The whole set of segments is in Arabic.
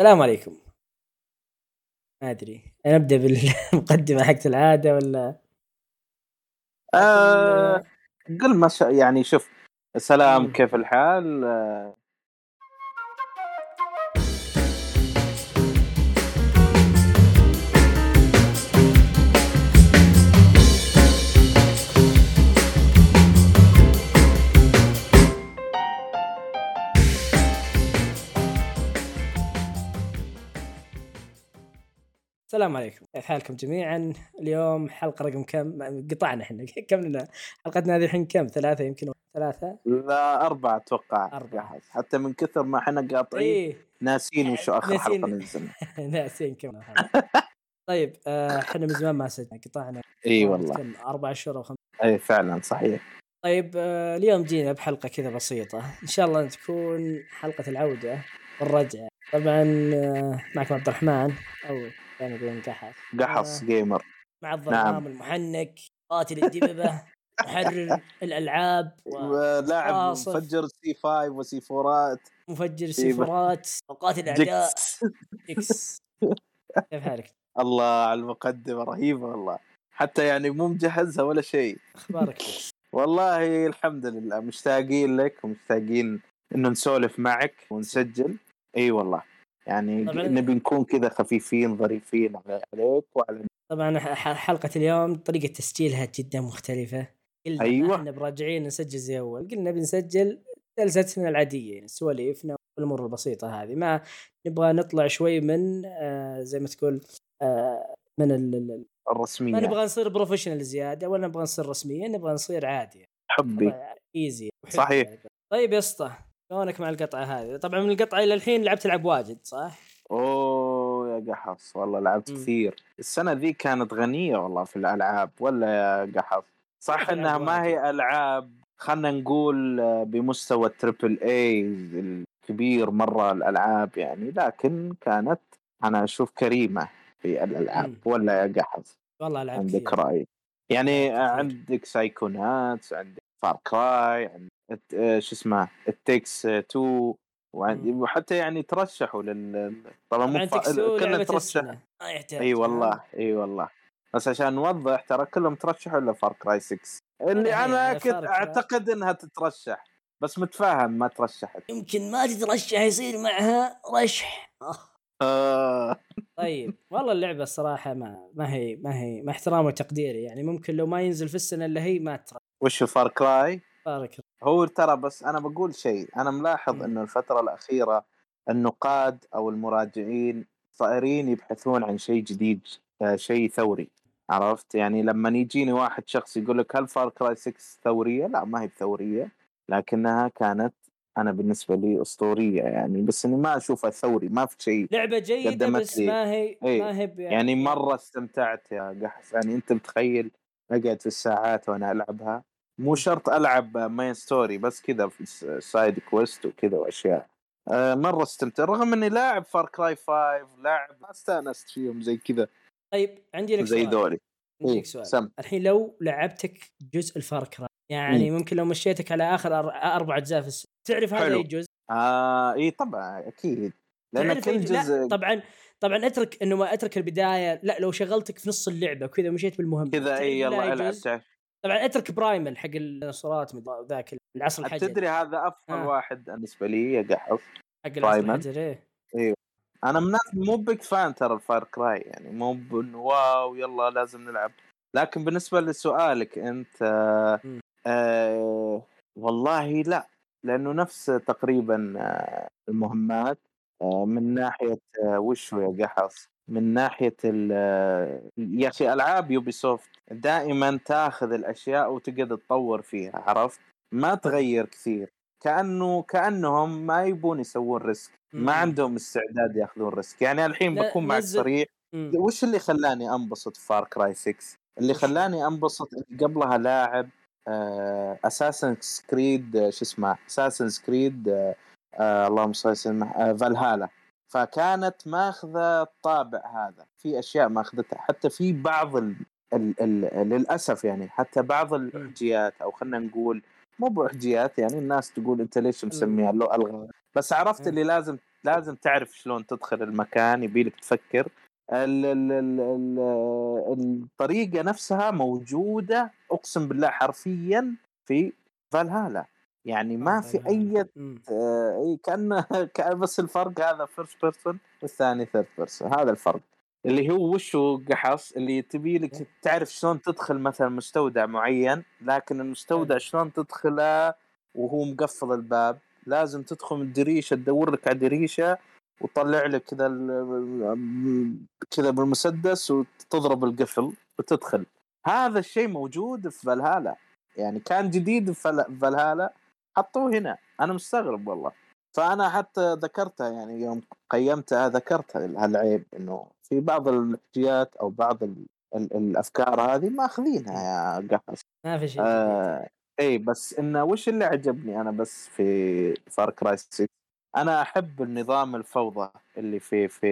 السلام عليكم. ما أدري نبدأ بالمقدمة حقت العادة ولا؟ آه قل ما ش... يعني شوف سلام كيف الحال؟ آه السلام عليكم. كيف حالكم جميعا؟ اليوم حلقة رقم كم؟ قطعنا إحنا. كم لنا؟ حلقتنا هذه الحين كم؟ ثلاثة يمكن ثلاثة؟ لا أربعة أتوقع. أربعة. حتى من كثر ما إحنا قاطعين إيه. ناسين وشو آخر ناسين. حلقة نزلنا ناسين كم. طيب آه، إحنا من زمان ما سجلنا قطعنا. إي والله. كم؟ أربع شهور أو خمس إي فعلا صحيح. طيب آه، اليوم جينا بحلقة كذا بسيطة. إن شاء الله تكون حلقة العودة والرجعة. طبعا آه، معكم عبد الرحمن. أو كانوا يقولون قحط قحص آه، جيمر. مع الظلام نعم. المحنك قاتل الدببة محرر الألعاب ولاعب. مفجر سي 5 وسي 4 ومفجر إيه، سفرات وقاتل الاعداء جكس إكس كيف حالك؟ الله على المقدمة رهيبة والله. حتى يعني مو مجهزها ولا شيء. أخبارك؟ والله الحمد لله مشتاقين لك ومشتاقين إنه نسولف معك ونسجل. إي والله. يعني. نبي نكون كذا خفيفين ظريفين على- عليك وعلى طبعا حلقة اليوم طريقة تسجيلها جدا مختلفة. قلنا. ما إحنا براجعين نسجل زي أول. قلنا بنسجل جلستنا العادية يعني سواليفنا والأمور البسيطة هذه. ما نبغى نطلع شوي من آه زي ما تقول آه من ال- ال- ال- الرسمية. ما نبغى نصير بروفيشنال زيادة ولا نبغى نصير رسميين نبغى نصير عادي. حبي. easy صحيح. طيب يا اسطى. شلونك مع القطعة هذه؟ طبعا من القطعة إلى الحين لعبت ألعاب واجد صح؟ أوه يا قحص والله لعبت مم. كثير السنة ذي كانت غنية والله في الألعاب ولا يا قحص صح إنها ما هي ألعاب خلنا نقول آه، بمستوى ال triple A الكبير مرة الألعاب يعني لكن كانت أنا أشوف كريمة في الألعاب مم. ولا يا قحص والله ألعاب عندك. رأي يعني. عندك سايكوناتس عندك فار كراي عندك شو اسمه التكس 2 وعند- مم. وحتى يعني ترشحوا لل طبعا مو كلنا ترشح يحتاج إي ها؟ والله إي والله بس عشان نوضح ترى كلهم ترشحوا إلا فار كراي 6 اللي هي- أنا كنت. أعتقد إنها تترشح بس متفاهم ما ترشحت يمكن ما تترشح يصير معها رشح آه. آه. طيب والله اللعبة الصراحة ما ما هي ما هي ما احترام وتقديري يعني ممكن لو ما ينزل في السنة اللي هي ما ترى وش Far Cry بارك هو ترى بس أنا بقول شيء أنا ملاحظ. إنه الفترة الأخيرة النقاد أو المراجعين صايرين يبحثون عن شيء جديد آه، شيء ثوري عرفت يعني لما يجيني واحد شخص يقول لك هل Far Cry 6 ثورية لا ما هي بثورية لكنها كانت أنا بالنسبة لي أسطورية يعني بس إني ما أشوفها ثوري ما في شيء لعبة جيدة بس لي. ما هي إيه. ما هي ب- يعني مرة استمتعت يا قحص يعني أنت متخيل أقعد في الساعات وأنا ألعبها مو شرط ألعب main story بس كذا في side quest وكذا وأشياء. آه، مرة استمتع. رغم إني لاعب Far Cry 5 لاعب ما استأنست فيهم زي كذا. طيب عندي لك زي ذولي. عندي إيه، لك سؤال. سم. الحين لو لعبتك جزء ال Far Cry يعني ممكن لو مشيتك على آخر أربع أجزاء في السنة تعرف هذا. أي جزء؟ آه اي طبعا أكيد. لأن كل جزء؟ لا طبعا طبعا أترك إنه ما أترك البداية لا لو شغلتك في نص اللعبة وكذا ومشيت بالمهمة. كذا تعرف أي لا يلا العب. طبعا اترك برايمل حق مد- ذاك العصر الحجري تدري هذا أفضل آه. واحد بالنسبة لي يا قحف حق العصر برايمل؟ الحجري إيه. أنا من الناس مو بيك فان ترى الفاير كراي يعني مو بانه واو يلا لازم نلعب لكن بالنسبة لسؤالك أنت آه. آه والله لا لأنه نفس تقريبا آه المهمات آه من ناحية آه وش هو يا قحص من ناحية ال- آه، يا أخي ألعاب Ubisoft دائما تاخذ الأشياء وتقعد تطور فيها عرفت ما تغير كثير كأنه كأنهم ما يبون يسوون risk ما. عندهم استعداد يأخذون risk يعني الحين بكون معك صريح. وش اللي خلاني أنبسط في فار كراي 6 اللي؟ خلاني أنبسط قبلها لاعب اساسن كريد شو اسمه اساسن كريد اللهم صل وسلم آه فالهالا فكانت ماخذة الطابع هذا. في أشياء ماخذتها. حتى في بعض ال... ال... ال... للأسف يعني حتى بعض الاحجيات أو خلينا نقول مو باحجيات يعني الناس تقول أنت ليش مسميها لو الغى بس عرفت اللي لازم لازم تعرف شلون تدخل المكان يبيلك تفكر. ال ال ال ال الطريقة نفسها موجودة أقسم بالله حرفيا في فالهالا. يعني ما آه، في فالهالا. أي مم. آه، كان كأن بس الفرق هذا first person والثاني third person هذا الفرق اللي هو وشو قحص اللي تبي لك تعرف شلون تدخل مثلا مستودع معين لكن المستودع حلو. شلون تدخله وهو مقفل الباب لازم تدخل من الدريشة تدور لك على الدريشة وتطلع لك كذا كذا بالمسدس وتضرب القفل وتدخل هذا الشيء موجود في فالهالا يعني كان جديد في فال- فالهالا حطوه هنا. أنا مستغرب والله. فأنا حتى ذكرتها يعني يوم قيمتها ذكرت هالعيب إنه في بعض الحجيات أو بعض ال ال الأفكار هذه ماخذينها يا قحص ما في شيء. آه إي بس إنه وش اللي عجبني أنا بس في فار كراي 6 أنا أحب النظام الفوضى اللي في في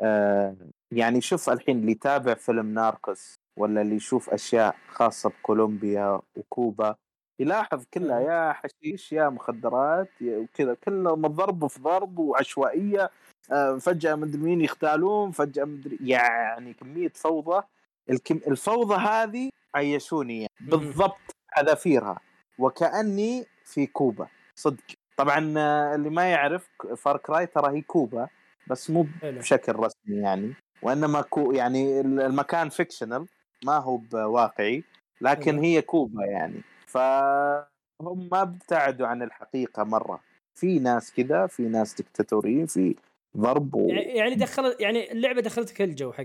آه يعني شوف الحين اللي يتابع فيلم ناركوس ولا اللي يشوف أشياء خاصة بكولومبيا وكوبا يلاحظ كلها أيوة. يا حشيش يا مخدرات وكذا كله ضرب في ضرب وعشوائية آه، فجأة مدري مين يختالون فجأة مدري يعني كمية فوضى الكم... الفوضى هذه عيشوني يعني. بالضبط حذافيرها وكأني في كوبا صدق طبعا آه، اللي ما يعرف Far Cry ترى هي كوبا بس مو. بشكل رسمي يعني وإنما كو يعني المكان fictional ما هو بواقعي لكن. هي كوبا يعني فهم ما ابتعدوا عن الحقيقة مرة في ناس كذا في ناس دكتاتوريين في ضرب و... يعني يعني دخلت يعني اللعبة دخلتك الجو حق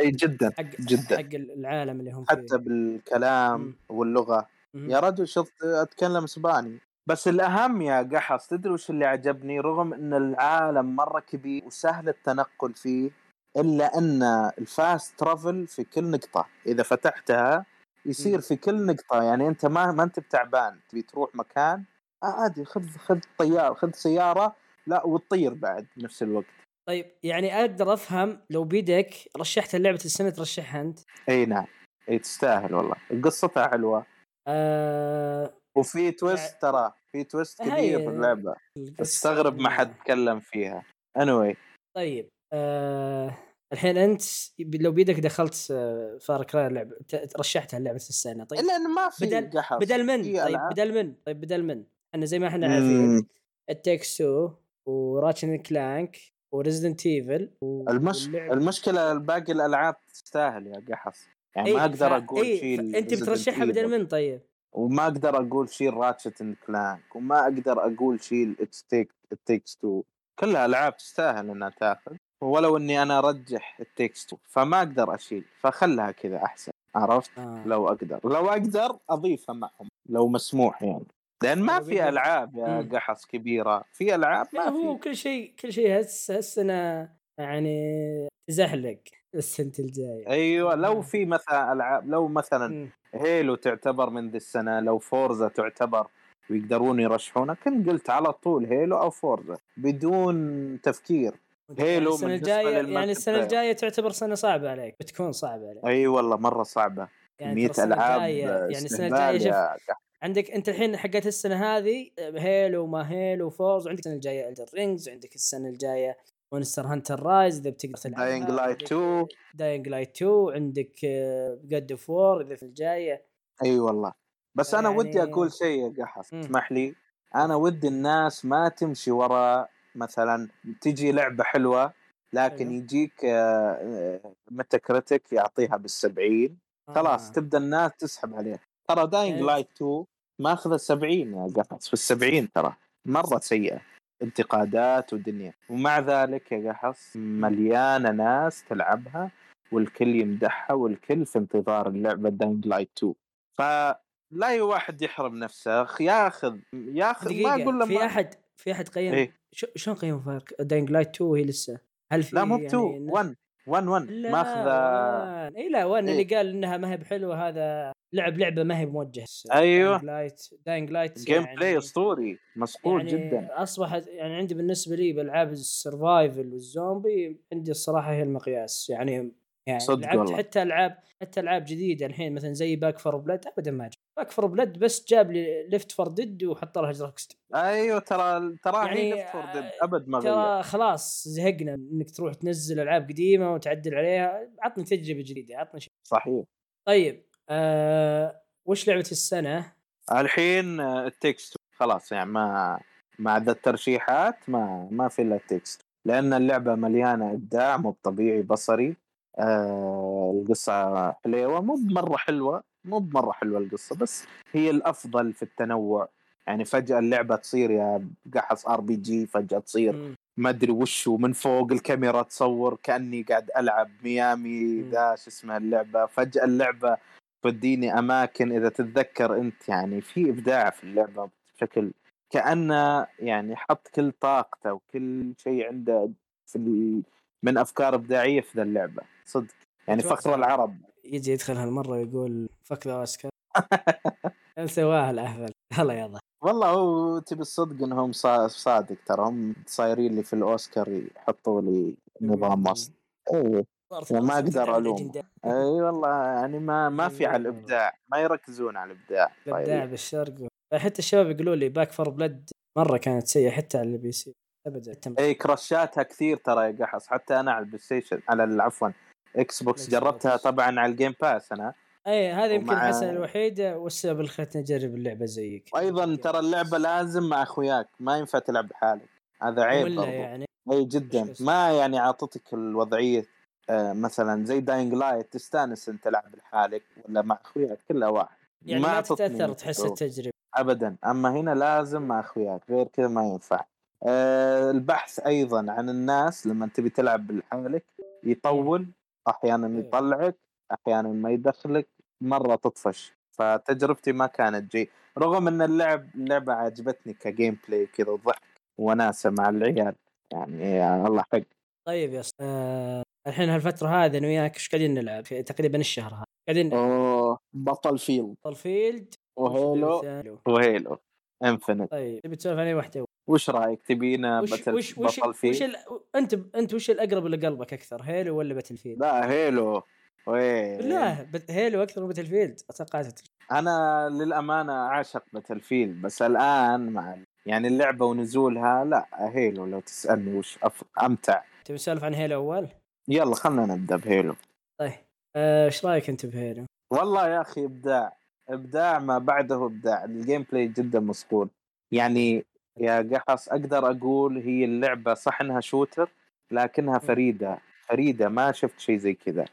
أي جدا حق جدا. حق العالم اللي هم فيه حتى بالكلام. واللغة. يا رجل شفت أتكلم إسباني بس الأهم يا قحص تدري وش اللي عجبني رغم إن العالم مرة كبير وسهل التنقل فيه إلا أن الفاست ترافل في كل نقطة إذا فتحتها يصير. في كل نقطة يعني أنت ما ما أنت بتعبان تبي تروح مكان آه عادي خذ خذ طيار خذ سيارة لا وتطير بعد بنفس الوقت. طيب يعني أقدر أفهم لو بيدك رشحت لعبه السنة ترشحها أنت؟ إي نعم إي تستاهل والله. قصتها حلوة. آه وفي twist ترى في twist كبير في اللعبة. استغرب ما حد إنها- تكلم فيها. Anyway. طيب آه الحين أنت لو بيدك دخلت Far Cry لعبه رشحتها لعبه السنة طيب؟ إلا إنه ما في بدل- قحص بدل من؟ طيب. بدل من؟ طيب بدل من؟ إحنا زي ما إحنا عارفين. التكس 2 وراتشن كلانك وريزدنت ايفل المش... المشكلة باقي الألعاب تستاهل يا قحص يعني ما أقدر أقول شيل أنت Resident بترشحها بدل. من؟ طيب. وما أقدر أقول شيل Ratchet and Clank وما أقدر أقول شيل It's Take Takes Two كلها ألعاب تستاهل إنها تاخذ. ولو إني أنا أرجح It Takes Two فما أقدر أشيل فخلها كذا أحسن عرفت آه. لو أقدر لو أقدر أضيفها معهم لو مسموح يعني لأن ما في ألعاب يا. قحص كبيرة في ألعاب ما هو في كل شيء كل شيء هس هالسنه يعني تزحلق السنة الجايه أيوه لو آه. في مثلا ألعاب لو مثلا مم. Halo تعتبر من ذي السنة لو Forza تعتبر ويقدرون يرشحونها كنت قلت على طول Halo أو Forza بدون تفكير Halo السنة الجاية يعني السنة. الجاية تعتبر سنة صعبة عليك بتكون صعبة عليك أي والله مرة صعبة يعني كميه ترى السنة ألعاب الجاية- يعني السنة الجاية شوف. عندك أنت الحين حقت السنة هذه Halo ما Halo Forza وعندك السنة الجاية Elden Rings وعندك السنة الجاية Monster Hunter Rise إذا بتقدر تلعبها Dying Light 2. Dying Light 2 عندك God of War إذا في الجاية أي والله بس أنا يعني- ودي أقول شيء يا قحص. اسمح لي أنا ودي الناس ما تمشي ورا مثلا تجي لعبة حلوة لكن حلو. يجيك Metacritic يعطيها بالسبعين خلاص آه. تبدأ الناس تسحب عليها. ترى Dying Light 2 ماخذة 70 يا قحص في السبعين ترى. مرة سيئة. انتقادات ودنيا. ومع ذلك يا قحص مليانة ناس تلعبها والكل يمدحها والكل في انتظار اللعبة Dying Light 2 فلا اي واحد يحرم نفسه ياخذ ياخذ ما أقول له في أحد في أحد قيم إيه. شلون قيم فارق داينج لايت 2 وهي لسه هل في لا مو ب يعني 2 نا- 1 1 1 لا ماخذة وان إي لا وان اللي إيه. قال إنها ما هي بحلوة هذا لعب لعبة ما هي موجهه أيوه. داينج لايت داينج لايت جيم بلاي اسطوري مصقول يعني جدا أصبحت يعني عندي بالنسبة لي بألعاب السرفايفل والزومبي عندي الصراحة هي المقياس يعني يعني صدق لعبت والله. حتى ألعاب حتى ألعاب جديدة الحين مثلا زي Back 4 Blood ابدا Back 4 Blood بس جاب لي Left 4 Dead وحط لها graphics أيوه ترى ترى يعني Left 4 Dead أبد ما غير. ترى خلاص زهقنا إنك تروح تنزل ألعاب قديمة وتعدل عليها. عطني تجربة جديدة عطني شيء. صحيح. طيب آه وش لعبة السنة؟ الحين It Takes. خلاص يعني ما مع ذا الترشيحات ما ما في إلا It Takes. لأن اللعبة مليانة إبداع مو طبيعي بصري. آه القصة حليوة مو بمرة حلوة. مو بمرة حلوة القصة بس هي الأفضل في التنوع يعني فجأة اللعبة تصير يا قحص RPG فجأة تصير. ما أدري وش ومن فوق الكاميرا تصور كأني قاعد ألعب ميامي. ذا شو اسمها اللعبة فجأة اللعبة توديني أماكن إذا تتذكر أنت يعني في إبداع في اللعبة بشكل كانه يعني حط كل طاقته وكل شيء عنده في. من أفكار إبداعية في ذا اللعبة صدق يعني. فخر العرب يجي يدخل هالمرة ويقول فك ذا اوسكار سواها الأهبل؟ هلا يلا. والله هو تبي الصدق إنهم صا- صادق ترى. هم صايرين لي في الأوسكار يحطوا لي نظام مصر اي صارت ما مصر أقدر تلعب ألوم. الأجندة. إي والله يعني ما ما في على الإبداع. ما يركزون على الإبداع الإبداع. بالشرق. حتى الشباب يقولوا لي باك فور بلد مرة كانت سيئة حتى على ال PC. ابدا. إي كراشاتها كثير ترى يا قحص. حتى أنا على البلاي ستيشن على عفوا إكس بوكس جربتها. طبعا على ال Game Pass أنا. اي هذا يمكن ومع- الحسنه الوحيدة والسبب اللي خلتني أجرب اللعبة زيك. وأيضا ترى اللعبة لازم مع أخوياك ما ينفع تلعب لحالك هذا عيب برضو. يعني. إي جدا. ما يعني عاطتك الوضعية آه مثلا زي Dying Light تستأنس أنت تلعب لحالك ولا مع أخوياك كلها واحد. يعني ما, عطتني تتأثر تحس. التجربة. ابدا. أما هنا لازم مع أخوياك غير كذا ما ينفع. آه البحث أيضا عن الناس لما تبي تلعب لحالك يطول. أحيانا إيه. يطلعك أحيانا ما يدخلك مرة تطفش. فتجربتي ما كانت جي. رغم إن اللعب اللعبة عجبتني ك gameplay كذا وضحك وناسة مع العيال. يعني يا الله حق طيب يا. آه الحين هالفترة هذه أنا وياك إيش قاعدين نلعب؟ في تقريبا الشهر هذا. قاعدين أوه Battlefield. field. و Halo. و Halo. Infinite طيب تبي تسولف عن أي واحدة؟ وش رأيك؟ تبينا وش Battle وش وش, Battle وش field ال... أنت أنت وش الأقرب لقلبك أكثر Halo ولا Battlefield؟ لا Halo. وين؟ بالله بت... Halo أكثر من Battlefield توقعت أنا للأمانة عاشق Battlefield بس الآن مع يعني اللعبة ونزولها لا Halo. لو تسألني وش أف... أمتع. تبي نسولف عن Halo أول؟ يلا خلنا نبدأ ب Halo. طيب آه، إيش رأيك أنت ب Halo؟ والله يا أخي إبداع. إبداع ما بعده إبداع. ال gameplay جدا مصقول. يعني يا قحص أقدر أقول هي اللعبة صح إنها shooter لكنها فريدة. فريدة ما شفت شيء زي كذا.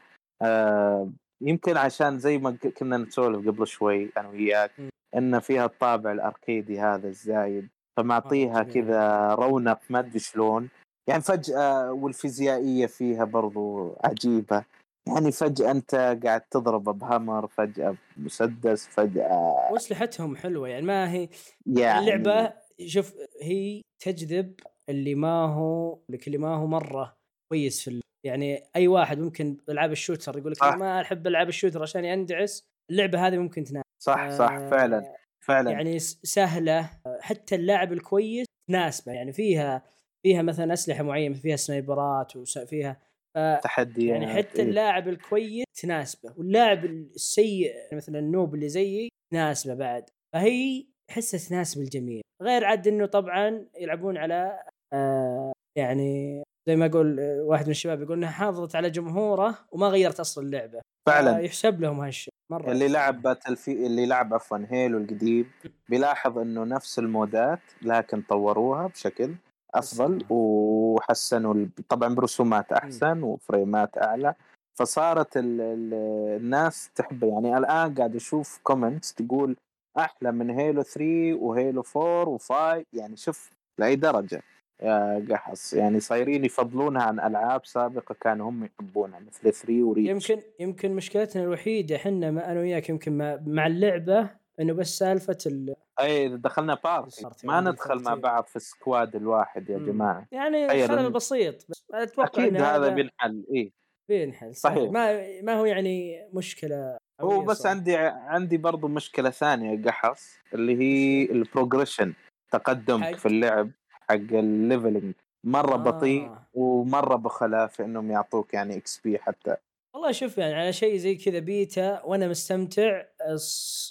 آه يمكن عشان زي ما كنا نسولف قبل شوي أنا وياك. إن فيها الطابع الأركيدي هذا الزايد فمعطيها. كذا رونق ما أدري شلون. يعني فجأة والفيزيائية فيها برضو عجيبة. يعني فجأة أنت قاعد تضرب ب hammer فجأة بمسدس فجأة وأسلحتهم حلوة يعني ما هي يعني اللعبه شوف هي تجذب اللي ما هو لك اللي ما هو مرة كويس في ال... يعني أي واحد ممكن العاب ال shooter يقول لك ما أحب ألعاب ال shooter عشان اندعس اللعبة هذه ممكن تناسب صح صح آه، فعلا فعلا. يعني س- سهلة حتى اللاعب الكويس تناسبه يعني فيها فيها مثلا أسلحة معينة فيها سنايبرات وفيها ف تحديات يعني حتى إيه. اللاعب الكويس تناسبه واللاعب السيء مثلا النوب اللي زيي تناسبه بعد. فهي احسها تناسب الجميع. غير عاد إنه طبعا يلعبون على آه يعني زي ما أقول آه، واحد من الشباب يقول إنها حافظت على جمهوره وما غيرت أصل اللعبة. فعلا. يحسب لهم هالشيء مرة. اللي لعب. باتل في اللي لعب عفوا هيلو القديم بيلاحظ إنه نفس المودات لكن طوروها بشكل أفضل. وحسنوا طبعا برسومات أحسن وفريمات أعلى. فصارت ال ال الناس تحب يعني الآن قاعد أشوف comments تقول أحلى من Halo 3 و Halo 4 و5 يعني شوف لأي درجة. يا قحص. يعني صايرين يفضلونها عن ألعاب سابقة كانوا هم يحبونها مثل 3 و Reach يمكن يمكن مشكلتنا الوحيدة إحنا ما أنا وياك يمكن مع اللعبة إنه بس سالفة ال... أي إذا دخلنا party صارت ما عندي ندخل مع. بعض في ال squad الواحد يا. جماعة يعني خلل بسيط بس أتوقع أكيد ان هذا بينحل إي بينحل صحيح. صحيح. ما ما هو يعني مشكلة هو بس صراحة. عندي عندي برضو مشكلة ثانية قحص اللي هي ال progression تقدمك؟ في اللعب حق ال leveling مرة آه. بطيء ومرة بخلاء في إنهم يعطوك يعني XP حتى والله شوف يعني على شيء زي كذا بيتا وأنا مستمتع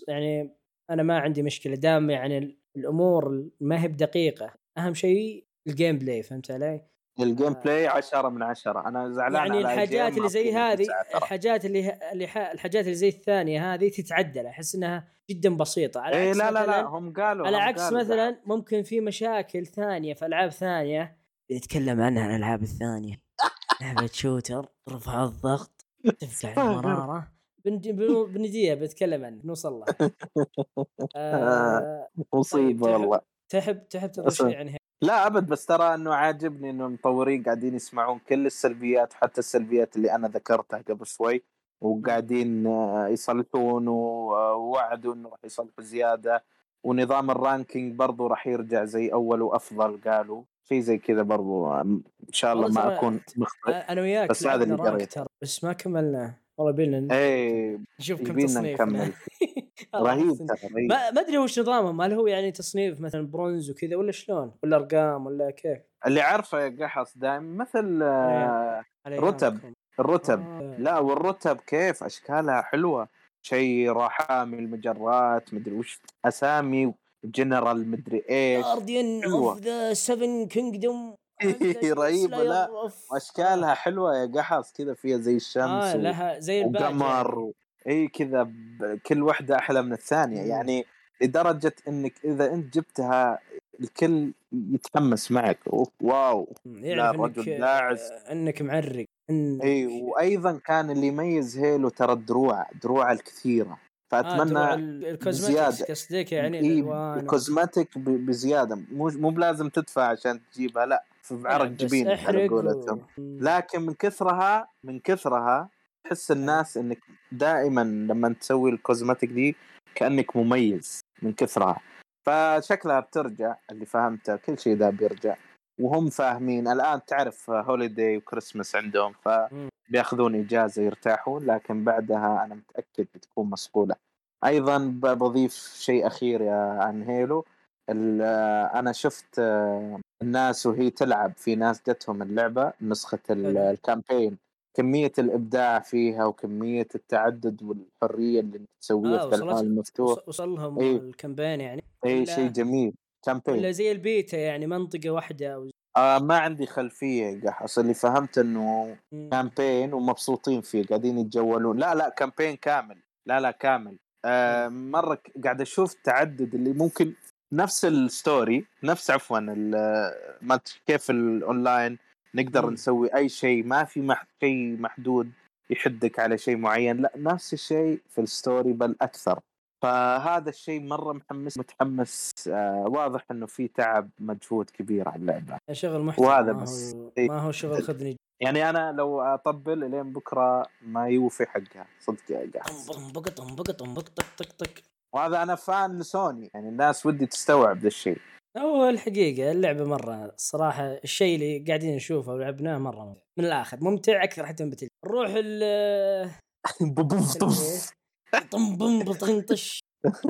يعني أنا ما عندي مشكلة. دام يعني الأمور ما هي بدقيقة. أهم شيء ال gameplay فهمت علي؟ ال gameplay 10 من 10 أنا زعلان يعني الحاجات اللي زي هذه. الحاجات اللي اللي ح- الحاجات اللي زي الثانية هذه تتعدل. أحس إنها جدا بسيطة. على عكس لا لا لا هم قالوا على هم عكس قالوا مثلا ممكن في مشاكل ثانية في ألعاب ثانية بنتكلم عنها الألعاب الثانية. لعبة شوتر رفع الضغط. ترفع المرارة. بند- بن- بنديها بنتكلم عنها نوصل لها آه مصيبة طيب، والله. تحب تحب أصلاً. شيء عن لا أبد بس ترى إنه عاجبني إنه المطورين قاعدين يسمعون كل السلبيات حتى السلبيات اللي أنا ذكرتها قبل شوي وقاعدين آه، يصلحون ووعدوا إنه راح يصلحوا زيادة. ونظام ال ranking برضو راح يرجع زي أول وأفضل قالوا. شيء زي كذا برضو إن شاء الله ما أكون مخطئ أنا وياك بس هذا اللي قريته. بس ما كملناه والله بينا إيه نشوف كم تصنيفنا نكمل. رهيب ما ما أدري وش نظامهم. هل هو يعني تصنيف مثلا برونز وكذا ولا شلون؟ ولا أرقام ولا كيف؟ اللي عارفه يا قحص دائما مثل آه، على رتب. الرتب آه. لا والرتب كيف؟ أشكالها حلوة. شيء رحامي المجرات مدري وش أسامي جنرال مدري إيش. جارديان حلوة. اوف ذا 7 كينجدوم رهيبة. لا وأشكالها حلوة يا قحص. كذا فيها زي الشمس و- لها زي الباجة وقمر و... اي كذا ب... كل واحدة أحلى من الثانية. مم. يعني لدرجة إنك إذا أنت جبتها الكل يتحمس معك. أوه، واو. يعني لا، إنك الرجل داعس. آه، إنك معرق. إنك- اي وأيضا كان اللي يميز Halo ترى الدروع دروع الكثيرة. آه، فأتمنى دروع ال- ال cosmetics بزيادة. قصدك يعني إيه الالوان ال cosmetic بزيادة. مو مو بلازم تدفع عشان تجيبها لا. في بعرق بس جبينك على قولتهم. لكن من كثرها من كثرها تحس الناس إنك دائما لما تسوي ال cosmetic دي كأنك مميز من كثرها. فشكلها بترجع اللي فهمته كل شيء ذا بيرجع. وهم فاهمين. الآن تعرف holiday و Christmas عندهم. فبياخذون إجازة يرتاحون لكن بعدها أنا متأكد بتكون مصقوله أيضا بضيف شيء أخير يا عن Halo أنا شفت آه، الناس وهي تلعب في ناس جتهم اللعبة نسخة. ال campaign. كمية الإبداع فيها وكمية التعدد والحرية اللي تسويها آه، في العالم المفتوح. وص- وصلهم إيه. ال campaign يعني. اي شيء جميل. ولا campaign زي البيتا يعني منطقة واحدة أو آه ما عندي خلفية قحص اللي فهمت إنه. campaign ومبسوطين فيه قاعدين يتجولون. لا لا campaign كامل. لا لا كامل. آه مرة قاعد أشوف تعدد اللي ممكن نفس ال story نفس عفوا ال- ما كيف الأونلاين نقدر. نسوي أي شيء ما في مح شيء محدود يحدك على شيء معين. لا نفس الشيء في ال story بل أكثر. فهذا الشيء مرة محمس متحمس آه واضح إنه في تعب مجهود كبير على اللعبة. شغل محترم وهذا ما بس. هو إيه. ما هو شغل خذني. يعني أنا لو أطبل إلين بكرة ما يوفي حقها صدق يا طنبق طنبق طنبق طق طق طق. وهذا أنا فان لسوني يعني الناس ودي تستوعب ذا الشيء. هو الحقيقة اللعبة مرة الصراحه الشيء اللي قاعدين نشوفه ولعبناه مرة ممتع. من الآخر ممتع أكثر حتى من بتل نروح ال بوف. طنبم بطنطش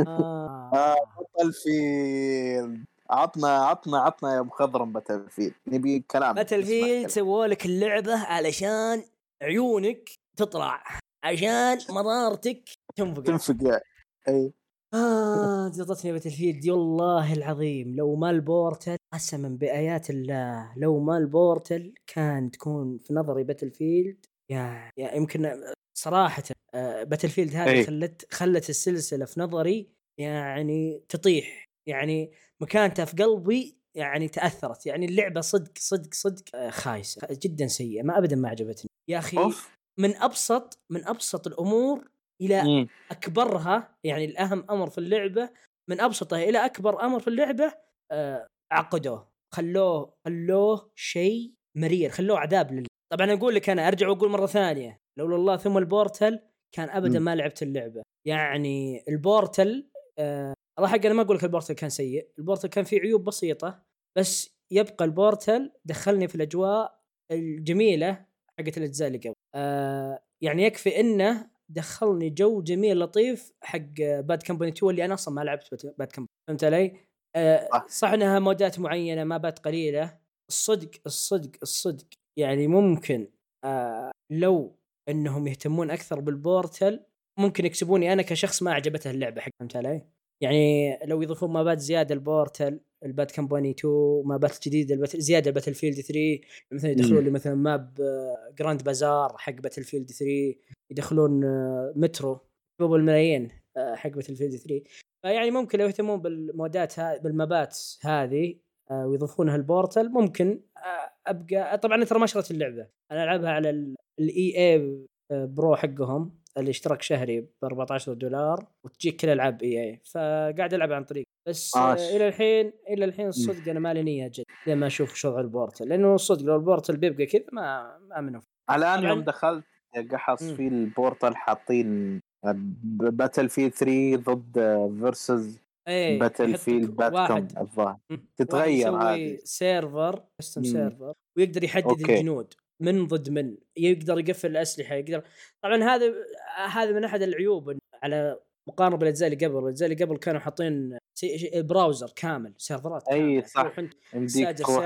آه. بطل فيلد عطنا عطنا عطنا يا مخضرم باتل فيلد نبي كلام باتل فيلد. سووا لك اللعبة علشان عيونك تطلع عشان مضارتك تنفقع تنفقع أي آه جلطتني باتل فيلد دي والله العظيم لو ما البورتل قسما بآيات الله لو ما البورتل كان تكون في نظري باتل فيلد يا, يا يمكن صراحة آه Battlefield هذه إي. خلت خلت السلسلة في نظري يعني تطيح. يعني مكانتها في قلبي يعني تأثرت. يعني اللعبة صدق صدق صدق آه خايسة جدا سيئة ما أبدا ما عجبتني. يا أخي أوف. من أبسط من أبسط الأمور إلى مم. أكبرها يعني الأهم أمر في اللعبة من أبسطها إلى أكبر أمر في اللعبة آه عقدوه. خلوه خلوه شيء مرير خلوه عذاب لله طبعا أقول لك أنا أرجع وأقول مرة ثانية لولا الله ثم ال Portal كان ابدا. ما لعبت اللعبة يعني ال Portal آه الله حق أنا ما أقول لك ال Portal كان سيء ال Portal كان فيه عيوب بسيطة بس يبقى ال Portal دخلني في الأجواء الجميلة حقت الأجزاء اللي قبل آه يعني يكفي إنه دخلني جو جميل لطيف حق Bad Company 2 اللي أنا أصلا ما لعبت Bad Company فهمت علي؟ آه. صح إنها مودات معينة ما بات قليلة الصدق الصدق الصدق يعني ممكن آه لو إنهم يهتمون أكثر بال Portal ممكن يكسبوني أنا كشخص ما عجبته اللعبة حقت فهمت علي؟ يعني لو يضيفون maps ات زيادة ال Portal ال Bad Company 2 maps ات جديده البات زيادة باتل فيلد 3 مثلا يدخلون لي مثلا map آه، جراند بازار حق باتل فيلد 3 يدخلون آه، مترو يطلبوا الملايين آه، حق باتل فيلد 3 فيعني ممكن لو يهتمون بالمودات هذه بالمابات هذه ويضيفونها ال Portal ممكن أبقى طبعا ترى ما شريت اللعبة أنا ألعبها على ال EA Pro حقهم الاشتراك شهري ب 14 دولار وتجيك كل ألعاب EA فقاعد ألعب عن طريق. بس آه إلى الحين إلى الحين الصدق أنا مالي نية جد لما أشوف شغل ال Portal لأنه الصدق لو ال Portal بيبقى كذا ما ما منه الآن يوم دخلت قحص في ال Portal حاطين باتل فيلد 3 ضد versus إيه باتل فيلد باد الظاهر. تتغير هذه. server custom server ويقدر يحدد okay. الجنود من ضد من. يقدر يقفل الأسلحة يقدر. طبعا هذا هذا من أحد العيوب على مقارنة بالأجزاء اللي قبل. الأجزاء اللي قبل كانوا حاطين browser كامل server ات أي صح. يمديك تروح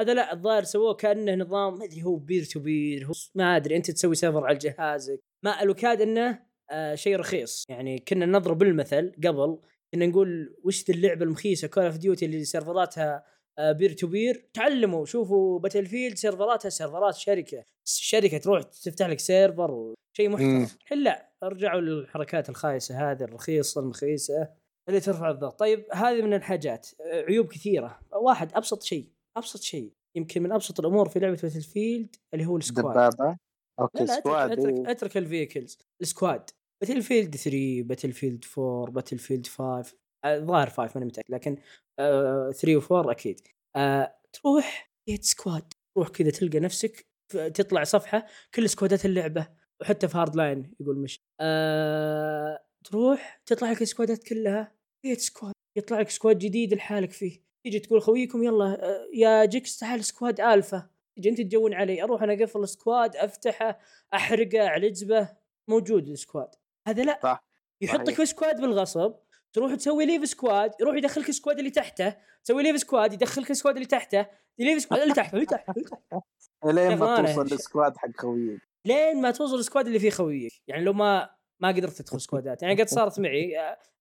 هذا لا الظاهر سووه كأنه نظام ما أدري هو peer to peer هو ما أدري. أنت تسوي server على جهازك. ما الوكاد إنه آه شيء رخيص. يعني كنا نضرب بالمثل قبل كنا نقول وش ذي اللعبة المخيسة كول اوف ديوتي اللي server اتها peer to peer تعلموا شوفوا باتل فيلد server اتها server ات شركة. شركة تروح تفتح لك server وشيء محترم. الحين لا ارجعوا للحركات الخايسة هذه الرخيصة المخيسة اللي ترفع الضغط. طيب هذه من الحاجات. عيوب كثيرة. واحد أبسط شيء أبسط شيء يمكن من أبسط الأمور في لعبة باتل فيلد اللي هو ال squad. دبابه okay لا squad أترك, أترك, أترك ال vehicles. ال squad باتل فيلد 3 باتل فيلد 4 باتل فيلد 5 الظاهر 5 ماني متأكد لكن 3 و4 أكيد. آه تروح جيت squad تروح كذا تلقى نفسك تطلع صفحة كل squad ات اللعبة وحتى في هارد لاين يقول مش. آه تروح تطلع لك ال squad ات كلها. جيت squad يطلع لك squad جديد لحالك فيه. تيجي تقول خويكم يلا آه، يا جيكس تعال squad alpha. تجي أنت تجون علي أروح أنا أقفل ال squad أفتحه أحرقه اعلجبه موجود ال squad. هذا لا. صح يحطك في squad بالغصب تروح تسوي leave squad يروح يدخلك ال squad اللي تحته تسوي leave squad يدخلك ال squad اللي تحته leave squad اللي تحته اللي تحته لين ما توصل لل squad حق خويك. لين ما توصل ال squad اللي فيه خويك. يعني لو ما ما قدرت تدخل squad ات. يعني قد صارت معي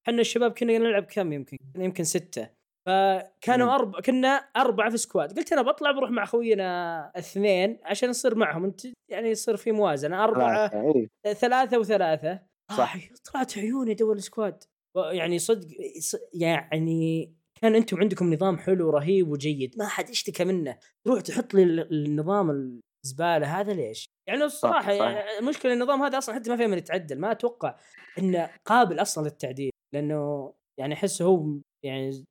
إحنا الشباب كنا نلعب كم يمكن؟ يمكن ستة. فكانوا أربع كنا أربعة في squad قلت أنا بطلع بروح مع خوينا اثنين عشان نصير معهم. أنت يعني يصير في موازنة. أربعة إيه. ثلاثة وثلاثة. صح. طلعت عيوني دول سكواد يعني صدق يعني كان أنتم عندكم نظام حلو رهيب وجيد. ما حد اشتكى منه. تروح تحط لي النظام الزبالة هذا ليش؟ يعني الصراحة يعني المشكلة النظام هذا أصلا حتى ما فيه من يتعدل. ما أتوقع إنه قابل أصلا للتعديل. لأنه يعني احسه هو يعني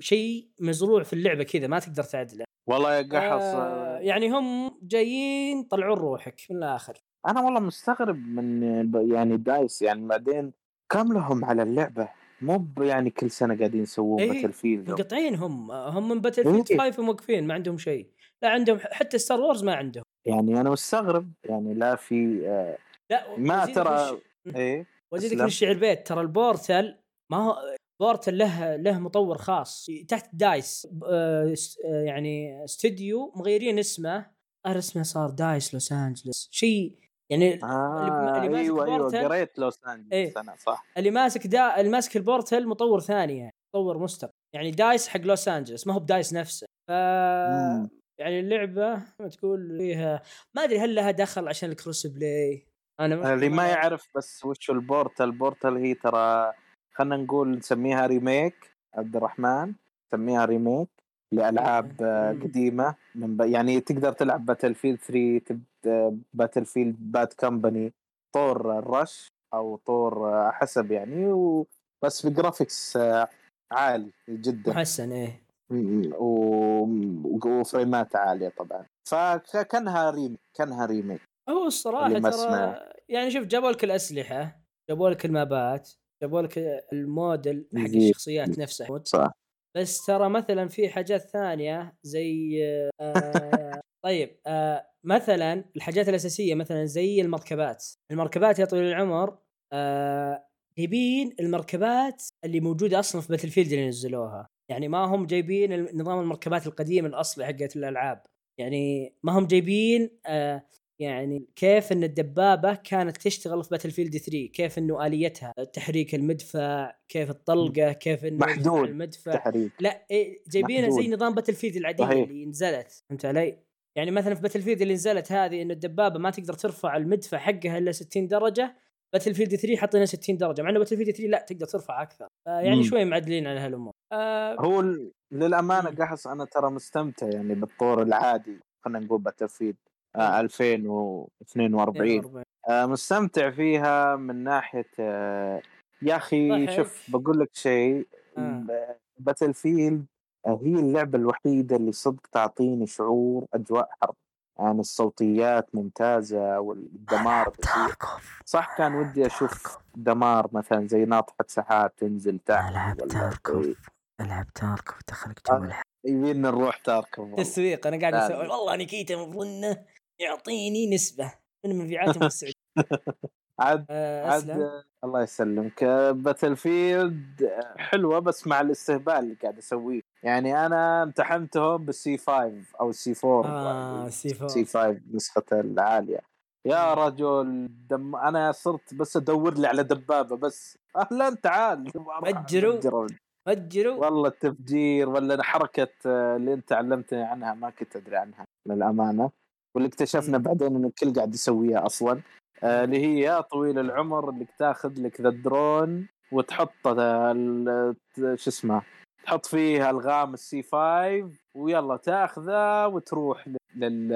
شيء مزروع في اللعبة كذا ما تقدر تعدله. والله يا قحص آه. يعني هم جايين طلعون روحك من الآخر. أنا والله مستغرب من يعني دايس يعني بعدين كم لهم على اللعبة؟ مو يعني كل سنة قاعدين يسوون إيه باتل فيلد مقطعين هم. هم من باتل فيلد 5 موقفين ما عندهم شيء. لا عندهم حتى ستار وورز ما عندهم. يعني أنا مستغرب يعني لا في آه لا ما ترى إيه وازيدك من الشعر بيت ترى ال Portal ما هو Portal له له مطور خاص تحت دايس آه يعني استوديو مغيرين اسمه. اسمه صار دايس لوس أنجلس. شيء يعني آه اللي ماسك أيوه أيوه قريت لوس أنجلس إيه. أنا صح. اللي ماسك دا اللي ماسك ال Portal مطور ثاني يعني مطور مستقل يعني دايس حق لوس أنجلس ما هو بدايس نفسه. ف يعني اللعبة تقول فيها ما أدري هل لها دخل عشان ال crossplay. أنا اللي ما يعرف بس وش ال Portal ال Portal هي ترى خلينا نقول نسميها remake عبد الرحمن نسميها remake لألعاب قديمة من يعني تقدر تلعب باتل فيلد 3 باتل فيلد Bad Company طور ال Rush أو طور حسب يعني و... بس ب graphics عالي جدا. محسن إيه. و... و frame ات عالية طبعا. فكأنها remake كأنها remake هو الصراحة ترى يعني شوف جابوا لك الأسلحة جابوا لك ال map ات. جابوا لك الموديل حق الشخصيات نفسها. صح. بس ترى مثلا في حاجات ثانية زي آه طيب آه مثلا الحاجات الأساسية مثلا زي المركبات. المركبات يا طويل العمر آه جايبين المركبات اللي موجودة أصلا في باتل فيلد اللي نزلوها. يعني ما هم جايبين نظام المركبات القديم الأصلي حقت الألعاب. يعني ما هم جايبين آه يعني كيف إن الدبابة كانت تشتغل في باتل فيلد 3 كيف إنه آليتها تحريك المدفع كيف الطلقة كيف إنه محدود المدفع تحريك لا إيه جايبينها زي. نظام باتل فيلد العادية صحيح. اللي نزلت فهمت علي؟ يعني مثلا في باتل فيلد اللي نزلت هذه إنه الدبابة ما تقدر ترفع المدفع حقها إلا 60 درجة باتل فيلد 3 حاطينها 60 درجة مع إنه باتل فيلد 3 لا تقدر ترفع أكثر يعني مم. شوي معدلين على هالأمور آه هو للأمانة. قحص أنا ترى مستمتع يعني بالطور العادي خلينا نقول باتل فيلد آه 2042 42. آه مستمتع فيها من ناحية آه يا أخي. شوف بقول لك شيء آه. باتل فيلد آه، هي اللعبة الوحيدة اللي صدق تعطيني شعور أجواء حرب يعني الصوتيات ممتازة والدمار. صح كان ودي أشوف دمار مثلا زي ناطحة سحاب تنزل تحت العب ولا تاركوف. العب تاركوف دخلك جو يبينا نروح تاركف والله. تسويق أنا قاعد لا. والله نيكيتا المفروض انه يعطيني نسبة من مبيعاتهم السعودية. عاد آه عاد الله يسلمك. Battlefield حلوة بس مع الاستهبال اللي قاعد أسويه. يعني أنا امتحنتهم بال C5 أو ال C4 آه C C 5 نسخته العالية. يا رجل دم أنا صرت بس أدور لي على دبابة بس. أهلا تعال. فجروا. فجروا. فجروا والله التفجير ولا حركة آه، اللي أنت علمتني عنها ما كنت أدري عنها للامانه واللي اكتشفنا. بعدين إن الكل قاعد يسويها أصلا. آه، اللي هي يا طويل العمر إنك تاخذ لك ذا الدرون وتحط شو اسمه تحط فيه ألغام ال C5 ويلا تاخذه وتروح لل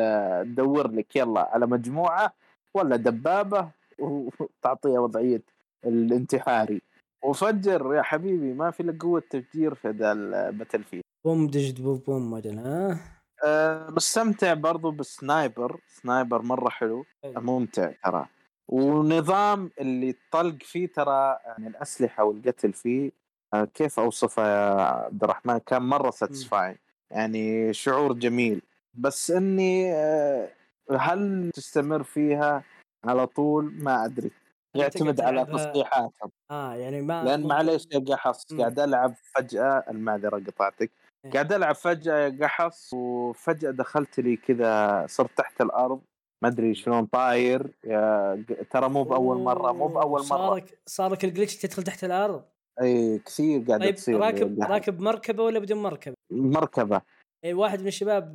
تدور لك يلا على مجموعة ولا دبابة وتعطيها وضعية الانتحاري. وفجر يا حبيبي ما في الا قوة تفجير في ذا ال Battlefield بوم دجد بوم بوم مدن ها؟ أه مستمتع برضو بال sniper sniper مرة حلو حلو. ممتع ترى. ونظام اللي الطلق فيه ترى يعني الأسلحة والقتل فيه أه كيف أوصفه يا عبد الرحمن؟ كان مرة ساتسفاين يعني شعور جميل. بس إني أه هل تستمر فيها؟ على طول ما أدري. يعتمد على تصليحاتهم آه يعني ما لأن معليش يا قحص. قاعد ألعب فجأة المعذرة قطعتك. إيه. قاعد ألعب فجأة قحص وفجأة دخلت لي كذا صرت تحت الأرض ما أدري شلون طاير يا ترى مو بأول مرة مو بأول مرة. صارك صارك الجلتش تدخل تحت الأرض؟ إي كثير قاعدة طيب تصير راكب قحص. راكب مركبة ولا بدون مركبة؟ مركبة. إي واحد من الشباب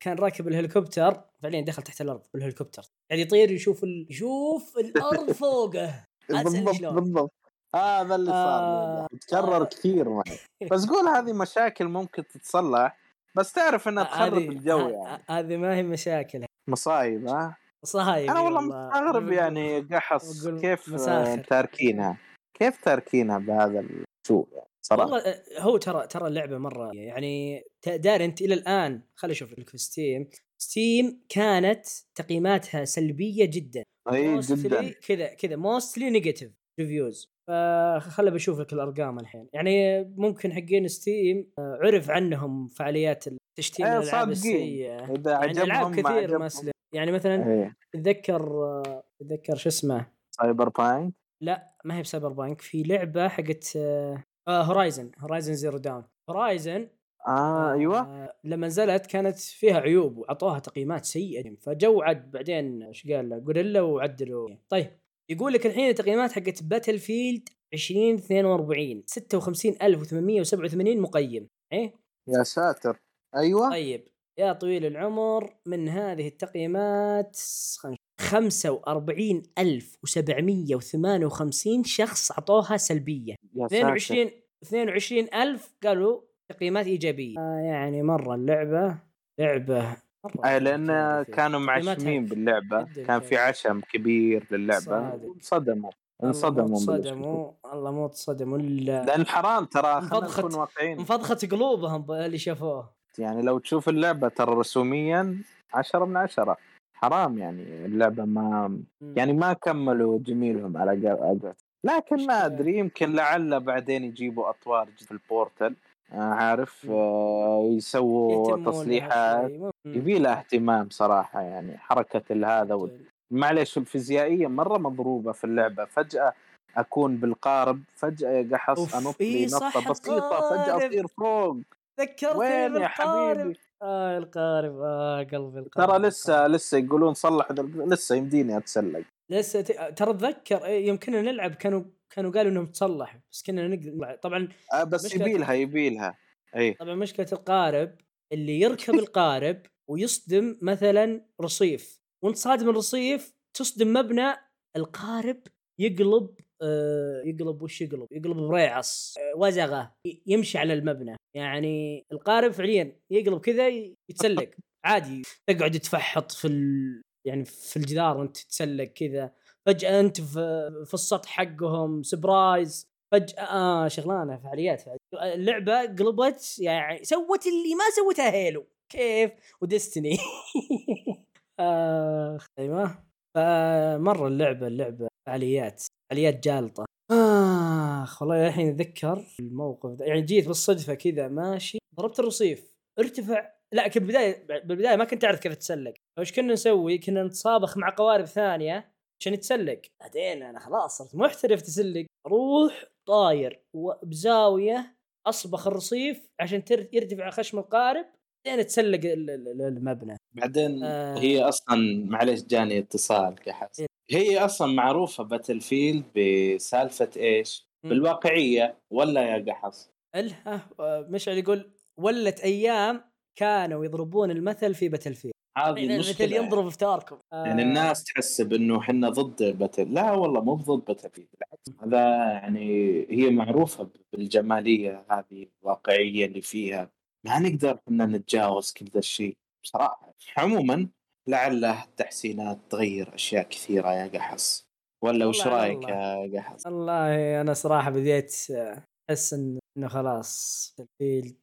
كان راكب الهليكوبتر فعليا دخل تحت الأرض بالهليكوبتر. يعني يطير يشوف ال... يشوف الأرض فوقه. بالضبط. بالضبط. هذا اللي صار آه،. تكرر آه. كثير معي بس قول هذه مشاكل ممكن تتصلح. بس تعرف إنها تخرب هذه- الجو ه- يعني. هذه ما هي مشاكل. مصايب ها؟ صايب أنا والله. مستغرب يعني قحص. كيف آه، مساخر. تاركينها؟ كيف تاركينها بهذا السوء يعني صراحة؟ والله آه، هو ترى ترى اللعبة مرة يعني ت- دار أنت إلى الآن خلي أشوف لك في Steam. Steam كانت تقييماتها سلبية جدا. إي جدا. كذا كذا mostly negative reviews فخل بشوف لك الأرقام الحين. يعني ممكن حقين Steam آه، عرف عنهم فعاليات تشتيم إيه، الالعاب. السيئة. يعني ألعاب كثير سلم يعني مثلا إيه. تذكر آه، تذكر شو اسمه؟ Cyberpunk لا ما هي ب Cyberpunk في لعبة حقت آه Horizon Horizon Zero Dawn. Horizon آه أيوه. لما نزلت كانت فيها عيوب وعطوها تقييمات سيئة. فجو عد بعدين إيش قال Guerrilla وعدلوا. طيب يقول لك الحين التقييمات حقت Battlefield 2042 56887 مقيم. إيه؟ يا ساتر. أيوه. طيب. يا طويل العمر من هذه التقييمات خلينا نشوف. 45758 شخص أعطوها سلبية. يا ساتر. 22 22000 قالوا تقييمات إيجابية. آه يعني مرة اللعبة لعبة آه لأن. كانوا معشمين باللعبة كان في. عشم كبير للعبة. انصدموا انصدموا. تصدموا والله مو تصدموا الا لأن حرام ترى خلينا نكون واقعيين انفضخت قلوبهم اللي شافوه يعني لو تشوف اللعبة ترى رسوميا عشرة من عشرة حرام يعني اللعبة ما. يعني ما كملوا جميلهم على قولتهم لكن ما. أدري يمكن لعل بعدين يجيبوا أطوار في البورتل عارف. آه، يسووا لها تصليحات. يبي له اهتمام صراحة يعني حركة هذا وال- معليش الفيزيائية مرة مضروبة في اللعبة فجأة أكون بالقارب فجأة قحص أنط لي نطه صح، بسيطة فجأة القارب. اطير فوق ذكرتني وين يا. حبيبي آه القارب آه قلبي القارب ترى لسه لسه يقولون صلح لسه يمديني أتسلق لسه ت... ترى اتذكر يوم كنا نلعب كانوا كانوا قالوا إنهم تصلح بس كنا نقدر طبعا آه بس يبيلها يبيلها. اي طبعا مشكلة القارب اللي يركب القارب ويصدم مثلا رصيف وأنت صادم الرصيف تصدم مبنى القارب يقلب آه يقلب وش يقلب؟ يقلب بريعص آه وزغة يمشي على المبنى. يعني القارب فعليا يقلب كذا يتسلق عادي. تقعد تفحط في ال... يعني في الجدار وأنت تتسلق كذا. فجأة أنت في, السطح حقهم surprise فجأة آه شغلانة فعاليات اللعبة قلبت يعني سوت اللي ما سوتها Halo. كيف؟ و Destiny اخ أيوه فمرة اللعبة اللعبة فعاليات فعاليات جالطة. آخ والله الحين أتذكر الموقف ده يعني جيت بالصدفة كذا ماشي. ضربت الرصيف. ارتفع. لا كنت بالبداية بالبداية ما كنت أعرف كيف اتسلق وش كنا نسوي؟ كنا نتصابخ مع قوارب ثانية. عشان يتسلق بعدين أنا خلاص صرت محترف تسلق. أروح طاير بزاويه اصبخ الرصيف عشان يرتفع خشم القارب بعدين تسلق المبنى. بعدين آه. هي أصلا معلش جاني اتصال كحس إيه. هي أصلا معروفة Battlefield بسالفة إيش؟ بالواقعية ولا يا قحص؟ الها آه، مشعل يقول ولت أيام كانوا يضربون المثل في Battlefield هذه يعني المشكلة المثل ينضرب في Tarkov. آه. يعني الناس تحسب انه إحنا ضد Battle لا والله مو ضد Battlefield هذا يعني هي معروفة بالجمالية هذه الواقعية اللي فيها. ما نقدر إحنا نتجاوز كل ذا الشيء. بصراحة عموما لعل التحسينات تغير أشياء كثيرة يا قحص ولا وش رأيك يا قحص؟ والله أنا صراحة بديت أحس إنه خلاص ال Field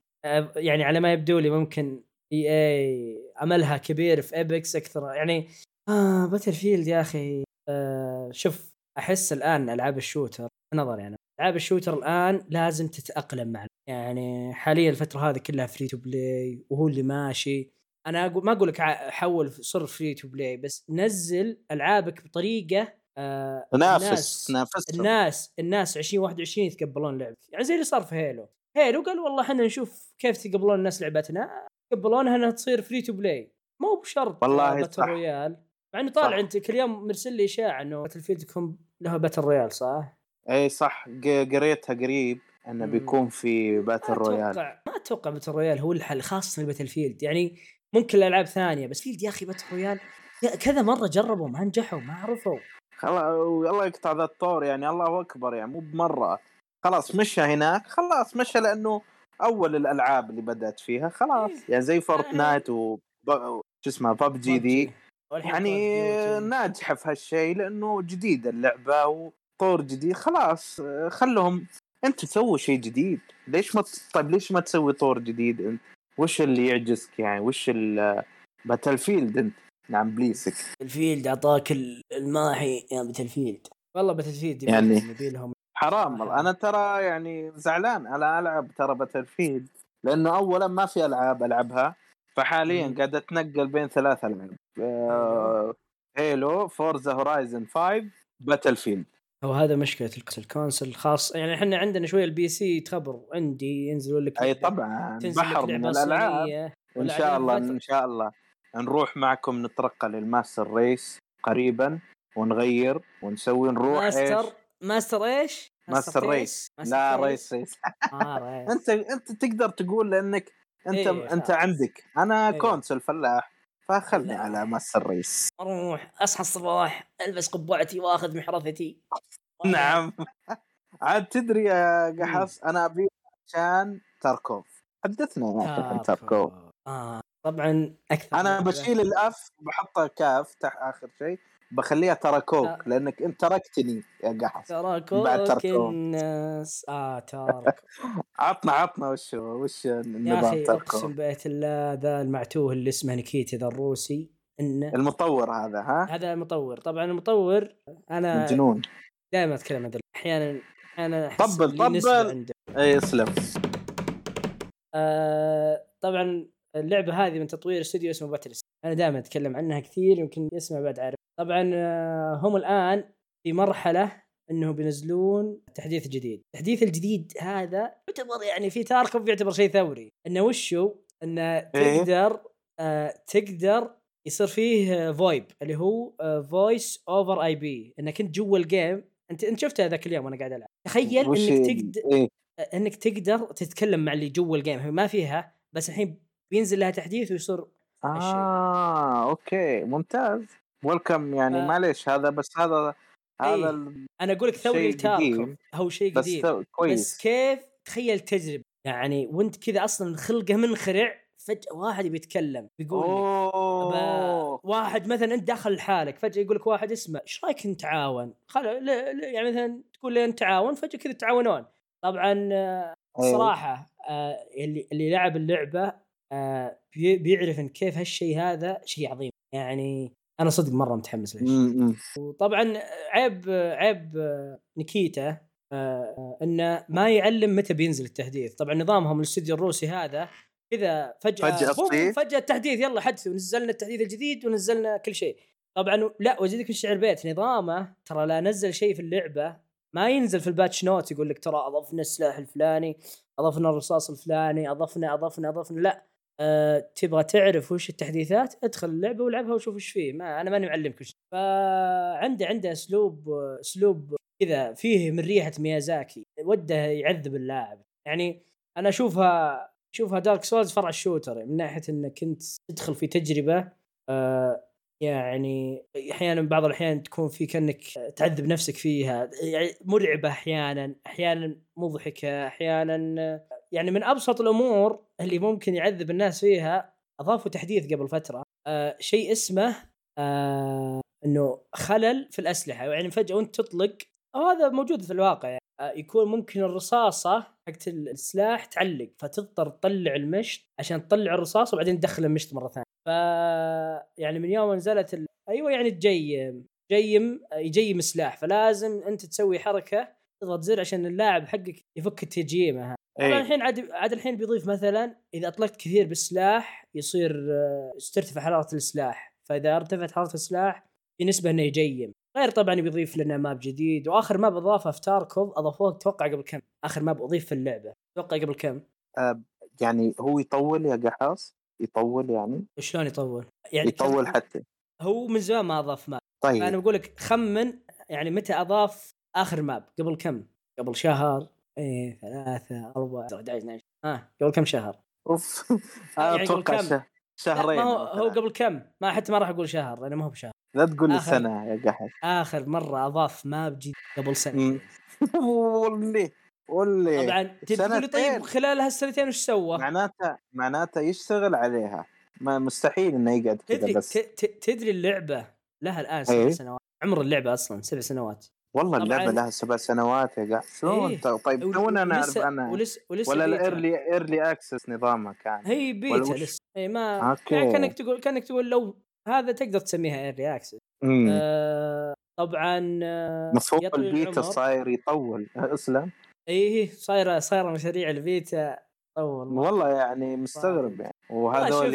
يعني على ما يبدو لي ممكن إي إي عملها كبير في Apex أكثر. يعني آه Battlefield يا أخي آه شوف أحس الآن ألعاب ال shooter نظري يعني ألعاب ال shooter الآن لازم تتأقلم مع يعني حاليا الفترة هذه كلها free to play وهو اللي ماشي. أنا أقول ما أقول لك حول صر free to play بس نزل ألعابك بطريقة آه تنافس الناس الناس الناس 2021 يتقبلون لعبك. يعني زي اللي صار في Halo Halo قال والله إحنا نشوف كيف تقبلون الناس لعبتنا. قبلونها انها تصير free to play مو بشرط والله battle royale مع إنه طالع انت كل يوم مرسل لي إشاعة إنه Battlefield يكون له battle royale صح؟ إي صح. قريتها قريب إنه بيكون في battle royale ما أتوقع battle royale هو الحل خاصة ال Battlefield يعني ممكن الألعاب ثانية بس Field يا أخي battle royale كذا مرة جربوا ما نجحوا ما عرفوا. خلاص الله يقطع ذا الطور يعني الله أكبر يعني مو بمرة. خلاص مشى هناك خلاص مشى لأنه أول الألعاب اللي بدأت فيها خلاص. إيه. يعني زي Fortnite و شو اسمه ببجي ذي. يعني ناجحة في هالشيء لأنه جديد اللعبة وطور جديد. خلاص خلهم. أنت سووا شيء جديد. ليش ما طيب ليش ما تسوي طور جديد؟ انت وش اللي يعجزك يعني؟ وش Battlefield أنت؟ نعم بليسك. ال Field أعطاك الماحي يا Battlefield والله Battlefield يعني لهم حرام. أنا ترى يعني زعلان. أنا ألعب ترى Battlefield لأنه اولا ما في ألعاب ألعبها. فحاليا قاعد أتنقل بين ثلاث ألعاب. آه Halo Forza Horizon 5 Battlefield هو هذا مشكلة ال console. الخاص يعني إحنا عندنا شوية ال PC تخبر عندي ينزلوا لك أي طبعا. بحر من الألعاب. إن شاء الله إن شاء الله. نروح معكم نترقى لل master race قريبا ونغير ونسوي نروح ماستر؟ إيش؟ ماستر إيش؟ master race. لا race. race آه أنت أنت تقدر تقول لأنك أنت إيه أنت عندك. أنا إيه. console فلاح فخلني على master race. أروح أصحى الصباح ألبس قبعتي وأخذ محرثتي نعم. عاد تدري يا قحص أنا أبي عشان Tarkov. حدثنا عن Tarkov. آه طبعا أكثر أنا بشيل الأف بحطها كاف تحت آخر شيء. بخليها تراكوك لا. لأنك انت تركتني يا قحص تراكوك الناس. آه تارك عطنا عطنا وش وش النظام يا أخي أقسم بيت الله ذا المعتوه اللي اسمه نكيتي ذا الروسي إنه المطور هذا ها؟ هذا المطور. طبعا المطور أنا مجنون. دائما أتكلم عن أحيانا أنا طبل طبل. أي اسلم. آه طبعا اللعبة هذه من تطوير استوديو اسمه Battlestate أنا دائما أتكلم عنها كثير يمكن يسمع بعد عارف. طبعا آه، هم الآن في مرحلة إنه بينزلون تحديث جديد. التحديث الجديد هذا يعتبر يعني في Tarkov يعتبر شيء ثوري. انه وشو؟ انه تقدر آه تقدر يصير فيه VoIP اللي هو voice over IP إنك أنت جوا ال game أنت أنت شفتها ذاك اليوم وأنا قاعد ألعب. تخيل إنك تقدر إيه؟ إنك تقدر تتكلم مع اللي جوا الجيم ما فيها بس الحين بينزل لها تحديث ويصير. آه okay ممتاز welcome يعني ف- معليش هذا بس هذا. هذا ال- أنا أقول لك ثوري قديم، هو شيء بس قديم بس كويس كيف تخيل تجربة يعني وأنت كذا أصلا خلقه منخرع فجأة واحد يبي يتكلم بيقول لك واحد مثلا أنت داخل لحالك فجأة يقول لك واحد اسمه إيش رأيك نتعاون؟ خل... يعني مثلا تقول لي نتعاون فجأة كذا تتعاونون طبعا آه، إيه. صراحة آه، اللي اللي لعب اللعبة آه، بي- بيعرف إن كيف هالشيء هذا شيء عظيم. يعني أنا صدق مرة متحمس م. وطبعا عيب عيب نيكيتا آه، آه، إنه ما يعلم متى بينزل التحديث. طبعا نظامهم الاستوديو الروسي هذا كذا فجأة فجأة. فجأة التحديث يلا حدثوا نزلنا التحديث الجديد ونزلنا كل شيء. طبعا لا وزيدك من شعر بيت نظامه ترى لا نزل شيء في اللعبة ما ينزل في ال patch note يقول لك ترى أضفنا السلاح الفلاني أضفنا الرصاص الفلاني أضفنا أضفنا أضفنا لا. أه تبغى تعرف وش التحديثات ادخل اللعبة والعبها وشوف وش فيه. ما أنا ماني معلمك وش فعنده عنده اسلوب أسلوب كذا فيه من ريحة ميازاكي. وده يعذب اللاعب. يعني أنا اشوفها أشوفها Dark Souls فرع ال shooter. من ناحية انك انت تدخل في تجربة آه يعني أحيانا بعض الأحيان تكون في كأنك تعذب نفسك فيها. يعني مرعبة أحيانا. أحيانا مضحكة. أحيانا يعني من أبسط الأمور اللي ممكن يعذب الناس فيها أضافوا تحديث قبل فترة آه شيء اسمه آه إنه خلل في الأسلحة يعني فجأة وأنت تطلق هذا موجود في الواقع يعني آه يكون ممكن الرصاصة حقت السلاح تعلق فتضطر تطلع المشط عشان تطلع الرصاص وبعدين تدخل المشط مرة ثانية ف يعني من يوم نزلت. أيوه يعني تجيم جيم يجيم سلاح فلازم أنت تسوي حركة تضغط زر عشان اللاعب حقك يفك التجييمه طبعا إيه. الحين عاد عاد الحين بيضيف مثلا إذا أطلقت كثير بالسلاح يصير آه، ترتفع حرارة السلاح. فإذا ارتفعت حرارة السلاح في نسبه إنه يجيم. غير طبعا بيضيف لنا map جديد. وآخر map أضافه في Tarkov أضافوه أتوقع قبل كم؟ آخر map أضيف في اللعبة. أتوقع قبل كم؟ يعني هو يطول يا قحاص؟ يطول يعني؟ شلون يطول؟ يعني يطول حتى. هو من زمان ما أضاف map. أنا طيب. بقول لك خمن يعني متى أضاف آخر map قبل كم؟ قبل شهر إيه ثلاثة أربعة 11 12 ها قبل كم شهر؟ أوف. يعني أنا قبل أتوقع شهرين ما هو هو. قبل كم؟ ما حتى ما راح أقول شهر لأنه ما هو بشهر. لا تقول لي آخر- سنة يا قحاص آخر مرة أضاف map جديد قبل مم. واللي واللي طبعا تقول طيب. خلال هالسنتين وش سوى؟ معناته معناته يشتغل عليها. ما مستحيل إنه يقعد كذا تدري بس. تدري اللعبة؟ لها الآن سبع إيه. سنوات. عمر اللعبة أصلا سبع سنوات. والله. اللعبة لها سبع سنوات يا قاعد شلون إيه. طيب ول- تونا نعرف ولسه أنا ولسه ولسه ولا. ال early early access نظامها كان هي بيتا؟ لسه اي ما okay. يعني كأنك تقول كأنك تقول لو هذا تقدر تسميها early access. آه طبعا آه مفهوم البيتا. صاير يطول اسلم اي صايره صايره مشاريع البيتا طول والله يعني مستغرب يعني والله شوف- وهذول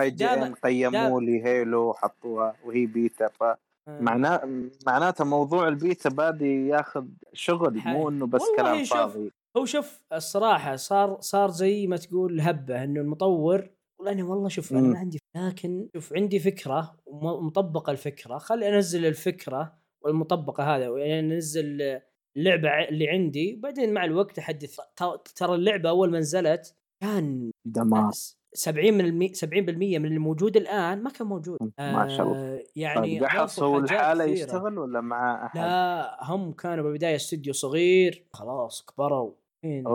اي جي قيموا لي هيلو وحطوها وهي بيتا آه. فمعناه معناته موضوع البيتا بادي ياخذ شغل حي. مو إنه بس كلام شوف، فاضي. هو شوف الصراحة صار صار زي ما تقول هبة إنه المطور والله أنا والله شوف أنا. ما عندي لكن شوف عندي فكرة ومطبقة الفكرة. خلي أنزل الفكرة والمطبقة هذا يعني أنزل اللعبة اللي عندي وبعدين مع الوقت أحدث. ترى اللعبة أول ما نزلت كان دمار 70 من المي 70% من اللي موجود الآن ما كان موجود ما شاء الله. آه، يعني طيب الحالة كثيرة. يشتغل ولا مع أحد؟ لا هم كانوا بالبدايه استوديو صغير خلاص كبروا الحين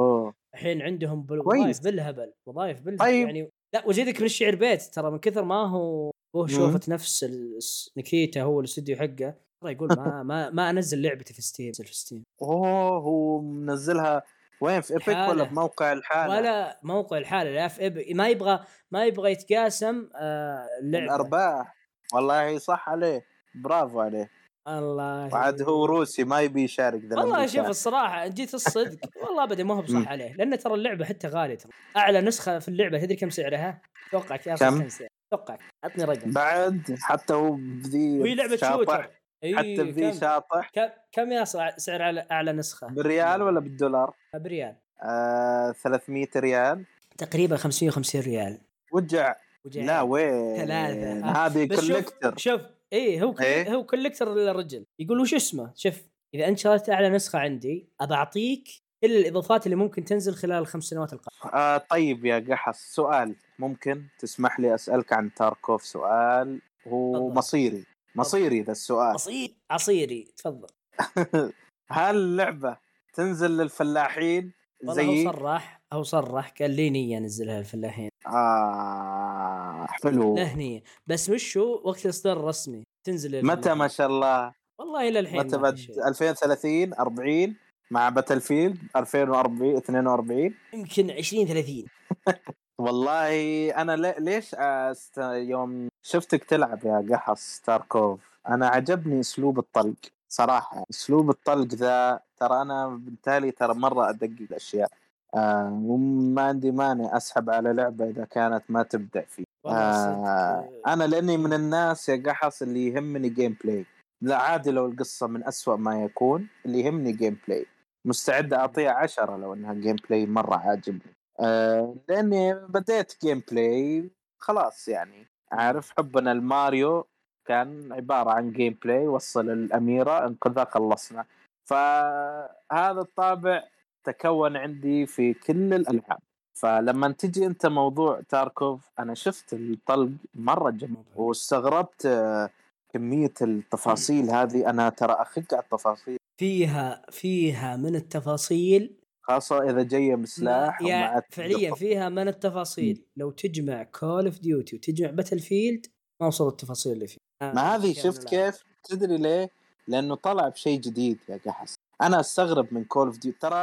الحين عندهم. وظائف بالهبل وظائف بالهبل طيب. يعني لا وزيدك من الشعر بيت ترى من كثر ما هو هو. شوفت نفس ال- نيكيتا هو الاستوديو حقه ترى يقول ما ما ما أنزل لعبتي في Steam في Steam أوه هو منزلها وين في Epic ولا حالة. بموقع الحالة؟ ولا موقع الحالة لا في إب... ما يبغى ما يبغى يتقاسم آه اللعبة. الارباح والله صح عليه. برافو عليه. الله وعاد هو روسي ما يبي يشارك ذا والله. شوف الصراحة جيت الصدق. والله ابدا ما هو. بصح عليه. لأن ترى اللعبة حتى غالية. ترى أعلى نسخة في اللعبة تدري كم سعرها؟ أتوقع كم؟ كم سعر؟ أتوقع عطني رقم. بعد حتى هو بذي وهي لعبة shooter. إي حتى كم شاطح كم يا سعر على أعلى نسخة؟ بالريال ولا بالدولار؟ بريال آه 300 ريال تقريبا 550 ريال وجع وجاي لا وين ثلاثة. آه. هذه بس شوف إيه هو. إيه؟ هو كوليكتر الرجل يقول وش اسمه شوف إذا أنت شريت أعلى نسخة عندي أبى أعطيك كل الإضافات اللي ممكن تنزل خلال الخمس سنوات القادمة آه طيب يا قحص سؤال ممكن تسمح لي أسألك عن تاركوف سؤال هو. مصيري مصيري ذا السؤال. عصير عصيري. تفضل. هل اللعبة تنزل للفلاحين؟ والله زي هو صرح هو صرح قال لي نية انزلها للفلاحين. آه حلو. له نية. بس وش هو وقت الاصدار الرسمي تنزل متى. ما شاء الله؟ والله إلى الحين متى شيء. 2030 40 مع Battlefield 2040 42 يمكن 20 30 والله أنا لي- ليش أست... يوم شفتك تلعب يا قحص Tarkov أنا عجبني أسلوب الطلق صراحة. أسلوب الطلق ذا ترى أنا بالتالي ترى مرة أدقق الأشياء. آه وما عندي مانع أسحب على لعبة إذا كانت ما تبدأ فيه. آه. أنا لأني من الناس يا قحص اللي يهمني gameplay لا عادي لو القصة من أسوأ ما يكون اللي يهمني gameplay مستعد اعطيها عشرة لو إنها gameplay مرة عاجبني. آه لأني بديت gameplay خلاص يعني عارف؟ حبنا الماريو كان عبارة عن gameplay وصل الأميرة انقذها خلصنا. فهذا الطابع تكون عندي في كل الألعاب. فلما تجي أنت موضوع Tarkov أنا شفت الطلق مرة جميل واستغربت آه، كمية التفاصيل هذه. أنا ترى اخق على التفاصيل. فيها فيها من التفاصيل خاصة إذا جاية بسلاح ومع فعليا فيها من التفاصيل لو تجمع Call of Duty وتجمع Battlefield ما وصلوا التفاصيل اللي فيها ما هذه شفت. كيف؟ تدري ليه؟ لأنه طلع بشيء جديد يا قحص أنا أستغرب من Call of Duty ترى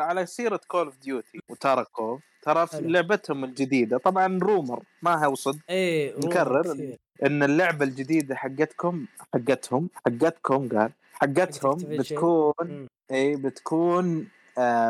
على سيرة Call of Duty و Tarkov ترى في. لعبتهم الجديدة طبعا rumor ما هو صدق إيه نكرر. إن اللعبة الجديدة حقتكم حقتهم حقتكم قال حقتهم. بتكون. اي بتكون آه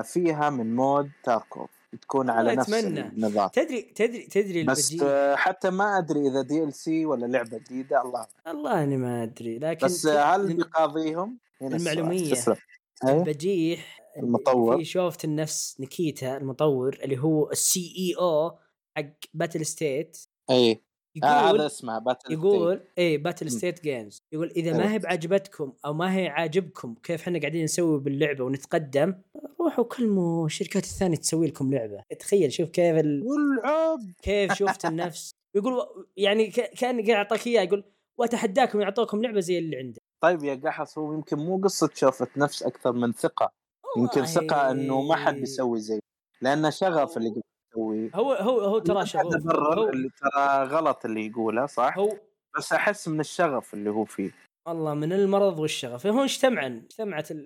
فيها من mode Tarkov بتكون على نفس أتمنى. النظام تدري تدري تدري بس البجيه آه حتى ما أدري إذا DLC ولا لعبة جديدة الله والله اني ما أدري لكن بس ت- هل بيقاضيهم؟ تسلم. أيوه. البجيح المطور. في شوفت النفس نيكيتا المطور اللي هو ال CEO حق Battle State اي آه هذا يقول اسمه Battle يقول اي Battle. State Games يقول إذا. ما هي بعجبتكم أو ما هي عاجبكم كيف إحنا قاعدين نسوي باللعبة ونتقدم روحوا كلموا الشركات الثانية تسوي لكم لعبة. تخيل شوف كيف ال... والعب. كيف شفت النفس. يقول يعني ك- كان قاعد يعطيك اياه يقول وأتحداكم يعطوكم لعبة زي اللي عندي. طيب يا قحص هو يمكن مو قصة شوفة نفس أكثر من ثقة. يمكن ثقة إنه ما حد بيسوي زي لأنه شغف اللي قاعد يسويه هو هو هو ترى شغوف هو, اللي ترى غلط اللي يقوله صح؟ هو بس أحس من الشغف اللي هو فيه. والله من المرض والشغف. هو اجتمعا اجتمعت ال-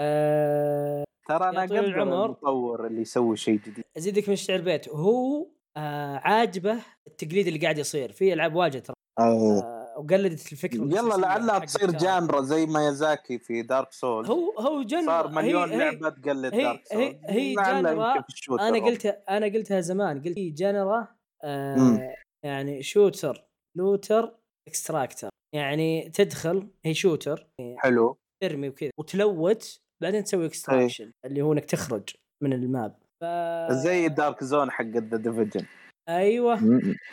آه ترى أنا قبل العمر. المطور اللي يسوي شيء جديد. أزيدك من الشعر بيت. هو آه عاجبه التقليد اللي قاعد يصير. في ألعاب واجد ترى. آه وقلدت الفكرة يلا لعلها حق تصير. genre زي مايازاكي في Dark Souls هو هو جن صار مليون هي لعبة تقلد هي- Dark هي- Souls هي لعلها genre أنا. قلتها أنا قلتها زمان. قلت هي genre آه. يعني shooter. looter extractor يعني تدخل هي shooter. حلو. ترمي وكذا. وتلوت بعدين تسوي extraction اللي هو إنك تخرج من ال map. ف... زي Dark Zone حق The Division أيوه.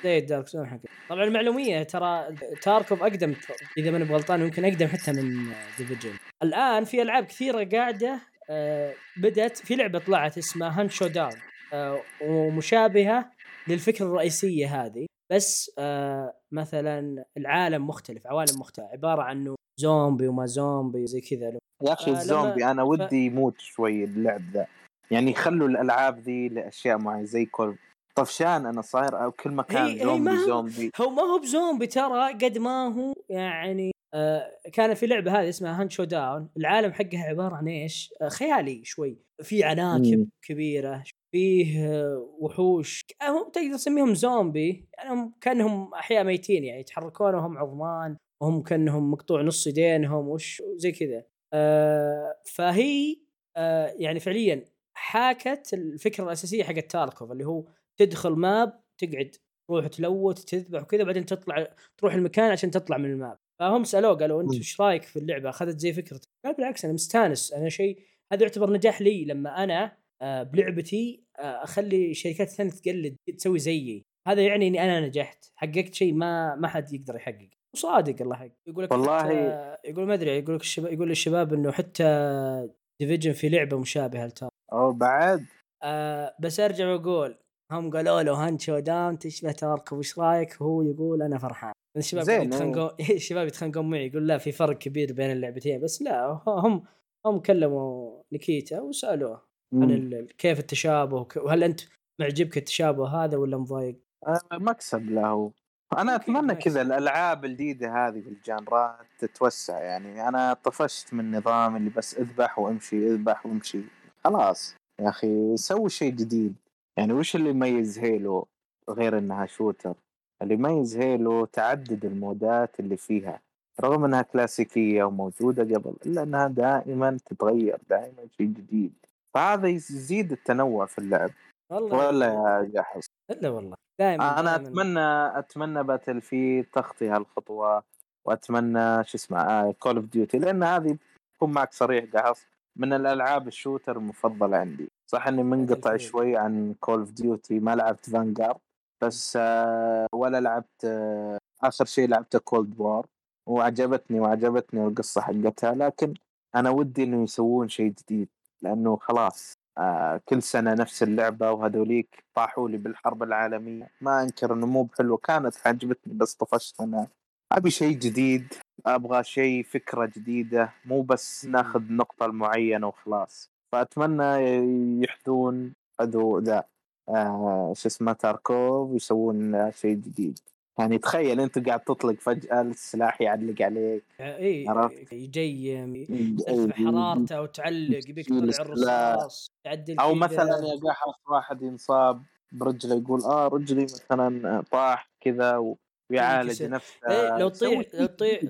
زي ال Dark Zone حق طبعا المعلومية ترى Tarkov أقدم إذا ماني بغلطان يمكن أقدم حتى من Division الآن في ألعاب كثيرة قاعدة آه، بدأت في لعبة طلعت اسمها Hunt Showdown آه، ومشابهة للفكرة الرئيسية هذه. بس آه، مثلا العالم مختلف عوالم مختلفه عبارة عن انه زومبي وما زومبي وزي كذا. يا أخي فلما- الزومبي أنا ودي يموت شوي اللعب ذا. يعني يخلوا الألعاب ذي لأشياء معينة زي كل طفشان أنا صاير أو كل مكان زومبي زومبي. هو ما هو بزومبي ترى قد ما هو يعني آه كان في لعبة هذه اسمها Hunt Showdown العالم حقها عبارة عن إيش؟ آه خيالي شوي. في عناكب مم. كبيرة فيه آه وحوش. هم تقدر تسميهم زومبي. يعني هم كأنهم أحياء ميتين يعني يتحركون وهم عظمان وهم كأنهم مقطوع نص يدينهم وش زي كذا. آه فهي آه يعني فعليا حاكت الفكرة الأساسية حقت تاركوف اللي هو تدخل ماب تقعد تروح تلوت تذبح وكذا بعدين تطلع تروح المكان عشان تطلع من الماب. فهم سألوه قالوا أنت. إيش رأيك في اللعبة؟ أخذت زي فكرة قال بالعكس أنا مستانس. أنا شيء هذا يعتبر نجاح لي لما أنا آه، بلعبتي آه، أخلي الشركات الثانية تقلد تسوي زيي. هذا يعني إني أنا نجحت. حققت شيء ما ما حد يقدر يحقق. وصادق الله حق. يقول لك والله- يقول ما أدري يقول لك الشباب يقول للشباب إنه حتى Division في لعبة مشابهة ل Tarkov بعد. آه بس أرجع وأقول هم قالوا له Hunt Showdown تشبه Tarkov وش رايك هو يقول أنا فرحان الشباب يتخانقون الشباب يتخانقون معي يقول لا في فرق كبير بين اللعبتين بس لا هم هم كلموا نيكيتا وسألوه عن. ال- كيف التشابه وهل أنت معجبك التشابه هذا ولا مضايق؟ آه، مكسب له أنا أتمنى. كذا الألعاب الجديدة هذه بالجانرات تتوسع يعني أنا طفشت من النظام اللي بس اذبح وأمشي اذبح وأمشي خلاص يا أخي سوي شيء جديد يعني وش اللي يميز هيلو غير إنها شوتر؟ اللي يميز هيلو تعدد المودات اللي فيها رغم إنها كلاسيكية وموجودة قبل الا انها دائما تتغير دائما شيء جديد. فهذا يزيد التنوع في اللعب. والله ولا يا قحص لا والله. دائما أنا دائماً. أتمنى أتمنى Battlefield تخطي هالخطوة وأتمنى شو اسمه Call of Duty لأن هذه بكون معك صريح قحص من الألعاب ال shooter المفضلة عندي. صح إني منقطع. شوي عن Call of Duty ما لعبت Vanguard بس آه، ولا لعبت آه، آخر شيء لعبته Cold War وعجبتني وعجبتني القصة حقتها. لكن أنا ودي إنه يسوون شيء جديد. لأنه خلاص آه كل سنة نفس اللعبة وهذوليك طاحوا لي بالحرب العالمية. ما أنكر إنه مو بحلوة كانت عجبتني بس طفشت منها أبي شيء جديد أبغى شيء فكرة جديدة. مو بس. ناخذ نقطة معينة وخلاص. فأتمنى يحذون هذو ذا آه شو اسمه تاركوف ويسوون شيء جديد يعني تخيل أنت قاعد تطلق فجأة السلاح يعلق عليك إي عرفت؟ يجيم يرتفع حرارته وتعلق يبيك تطلع. الرصاص تعدل أو. مثلا يا قحص واحد ينصاب برجله يقول آه رجلي مثلا طاح كذا ويعالج. نفسه إيه، لو تطيح- لو تطيح-.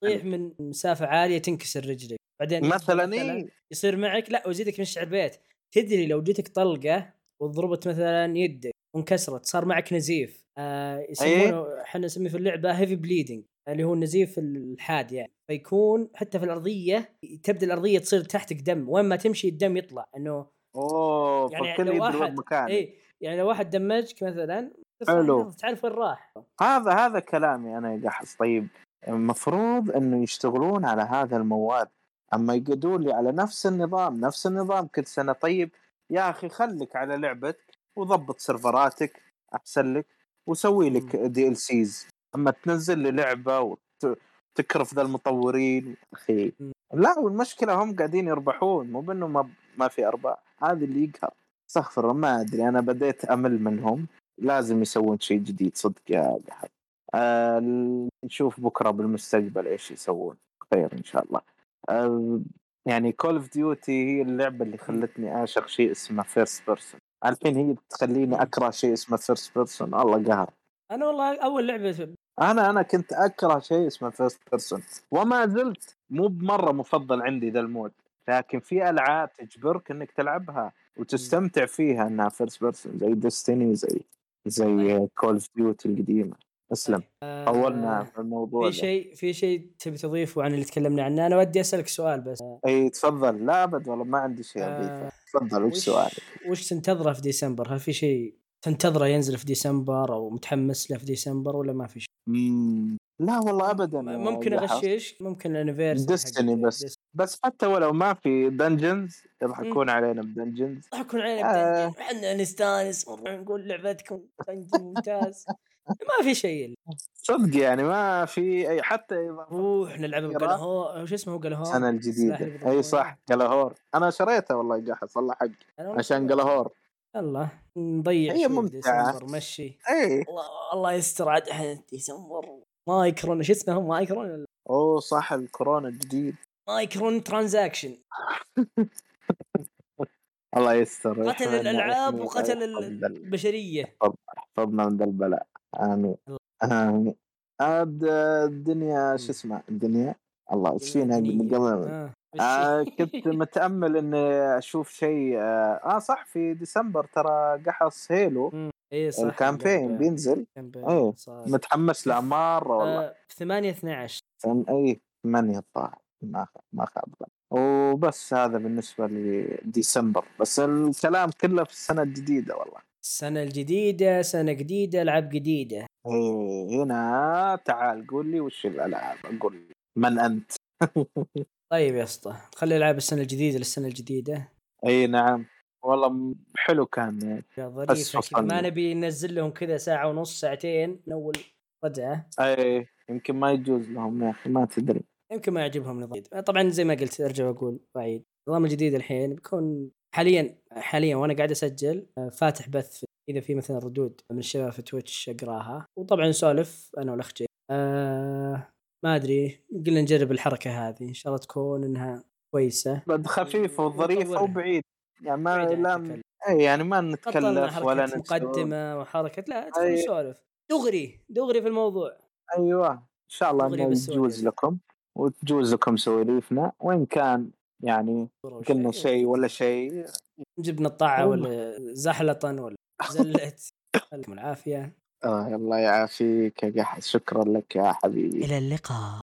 تطيح من مسافة عالية تنكسر رجلك بعدين مثلا إي. يصير معك لا وزيدك من الشعر بيت تدري لو جتك طلقة وضربت مثلا يدك وانكسرت صار معك نزيف. آه يسمونه إحنا نسميه في اللعبة heavy bleeding اللي هو النزيف الحاد يعني. فيكون حتى في الأرضية تبدأ الأرضية تصير تحتك دم. وين ما تمشي الدم يطلع إنه أوه يعني لو واحد مكان إي يعني لو واحد damage ك مثلا حلو. تعرف وين راح؟ هذا هذا كلامي أنا يا طيب المفروض إنه يشتغلون على هذا ال mode. أما يقعدون لي على نفس النظام نفس النظام كل سنة طيب يا أخي خليك على لعبتك وضبط سيرفراتك أحسن لك وسوي لك DLCs أما تنزل لي لعبة وتكرف ذا المطورين أخي. لا والمشكلة هم قاعدين يربحون مو بأنه ما ما في أرباح هذا اللي يقهر. استغفر ما أدري أنا بديت أمل منهم. لازم يسوون شيء جديد صدق يا قحص آه نشوف بكرة بالمستقبل إيش يسوون. خير إن شاء الله. يعني Call of Duty هي اللعبة اللي خلتني أعشق شيء اسمه first person الحين هي تخليني أكره شيء اسمه first person الله قهر. أنا والله أول لعبة أنا أنا كنت أكره شيء اسمه first person وما زلت مو بمرة مفضل عندي ذا ال mode. لكن في ألعاب تجبرك إنك تلعبها وتستمتع فيها إنها first person زي Destiny زي زي Call of Duty القديمة. أسلم آه، طولنا في الموضوع في. شيء في شيء تبي تضيفه عن اللي تكلمنا عنه أنا ودي أسألك سؤال بس إي تفضل لا أبد والله ما عندي شيء آه، اضيفه تفضل وش سؤالك؟ وش تنتظره في ديسمبر؟ هل في شيء تنتظره ينزل في ديسمبر أو متحمس له في ديسمبر ولا ما في شيء؟ مم. لا والله ابدا ممكن. اغشش ممكن الانيفيرساري Destiny بس. بس حتى ولو ما في دنجنز يضحكون علينا بدنجنز يضحكون علينا آه. بدنجن إحنا نستانس ونروح نقول لعبتكم دنجن ممتاز ما في شيء صدق يعني ما في أي حتى روح نلعب. بقلهور شو اسمه قلهور السنة الجديدة. أي. صح قلهور أنا شريته والله جحس الله حق. والله عشان قلهور الله نضيع هي ممتعة. مشي. اي الله يستر عاد إحنا ديسمبر. مايكرون شو اسمه مايكرون أوه صح الكورونا الجديد. مايكرون ترانزاكشن. الله يستر قتل الألعاب وقتل البشرية. يحفظنا من ذا البلاء آمين آمين عاد الدنيا شو اسمه الدنيا الله إيش فينا دنيا. قبل آه. آه كنت متأمل إني أشوف شيء آه, آه صح في ديسمبر ترى قحص Halo. اي صح ال campaign. بينزل إيه. صار. متحمس له مرة والله آه، في 8 12 آه. اي ثمانية الظاهر ما ما خاب. وبس هذا بالنسبة لديسمبر بس الكلام كله في السنة الجديدة والله السنة الجديدة سنة جديدة ألعاب جديدة. إيه هنا تعال قول لي وش الألعاب؟ أقول لي. من أنت؟ طيب يا اسطى خلي ألعاب السنة الجديدة للسنة الجديدة. إي نعم. والله حلو كان. يعني يا كذا ما. نبي ننزل لهم كذا ساعة ونص ساعتين من أول رجعة إي يمكن ما يجوز لهم يا أخي ما تدري. يمكن ما يعجبهم نظام. طبعا زي ما قلت أرجع وأقول واعيد النظام الجديد الحين بيكون حاليا حاليا وأنا قاعد أسجل آه، فاتح بث إذا في مثلا ردود من الشباب في Twitch أقراها. وطبعا نسولف أنا والاخ جي آه ما أدري قلنا نجرب الحركة هذه. إن شاء الله تكون إنها كويسة. بعد خفيف وظريف ونطورها. وبعيد. يعني ما لا. اي يعني ما نتكلف ولا نسولف. مقدمة وحركة. لا تدخل أي. نسولف. دغري دغري في الموضوع. أيوه. إن شاء الله إنه. يجوز لكم وتجوز لكم سواليفنا وإن كان يعني قلنا شيء ولا شيء. جبنا الطاعة. ولا زحلطا ولا زلت. يعطيكم العافية. آه الله يعافيك يا قحط شكرا لك يا حبيبي. إلى اللقاء.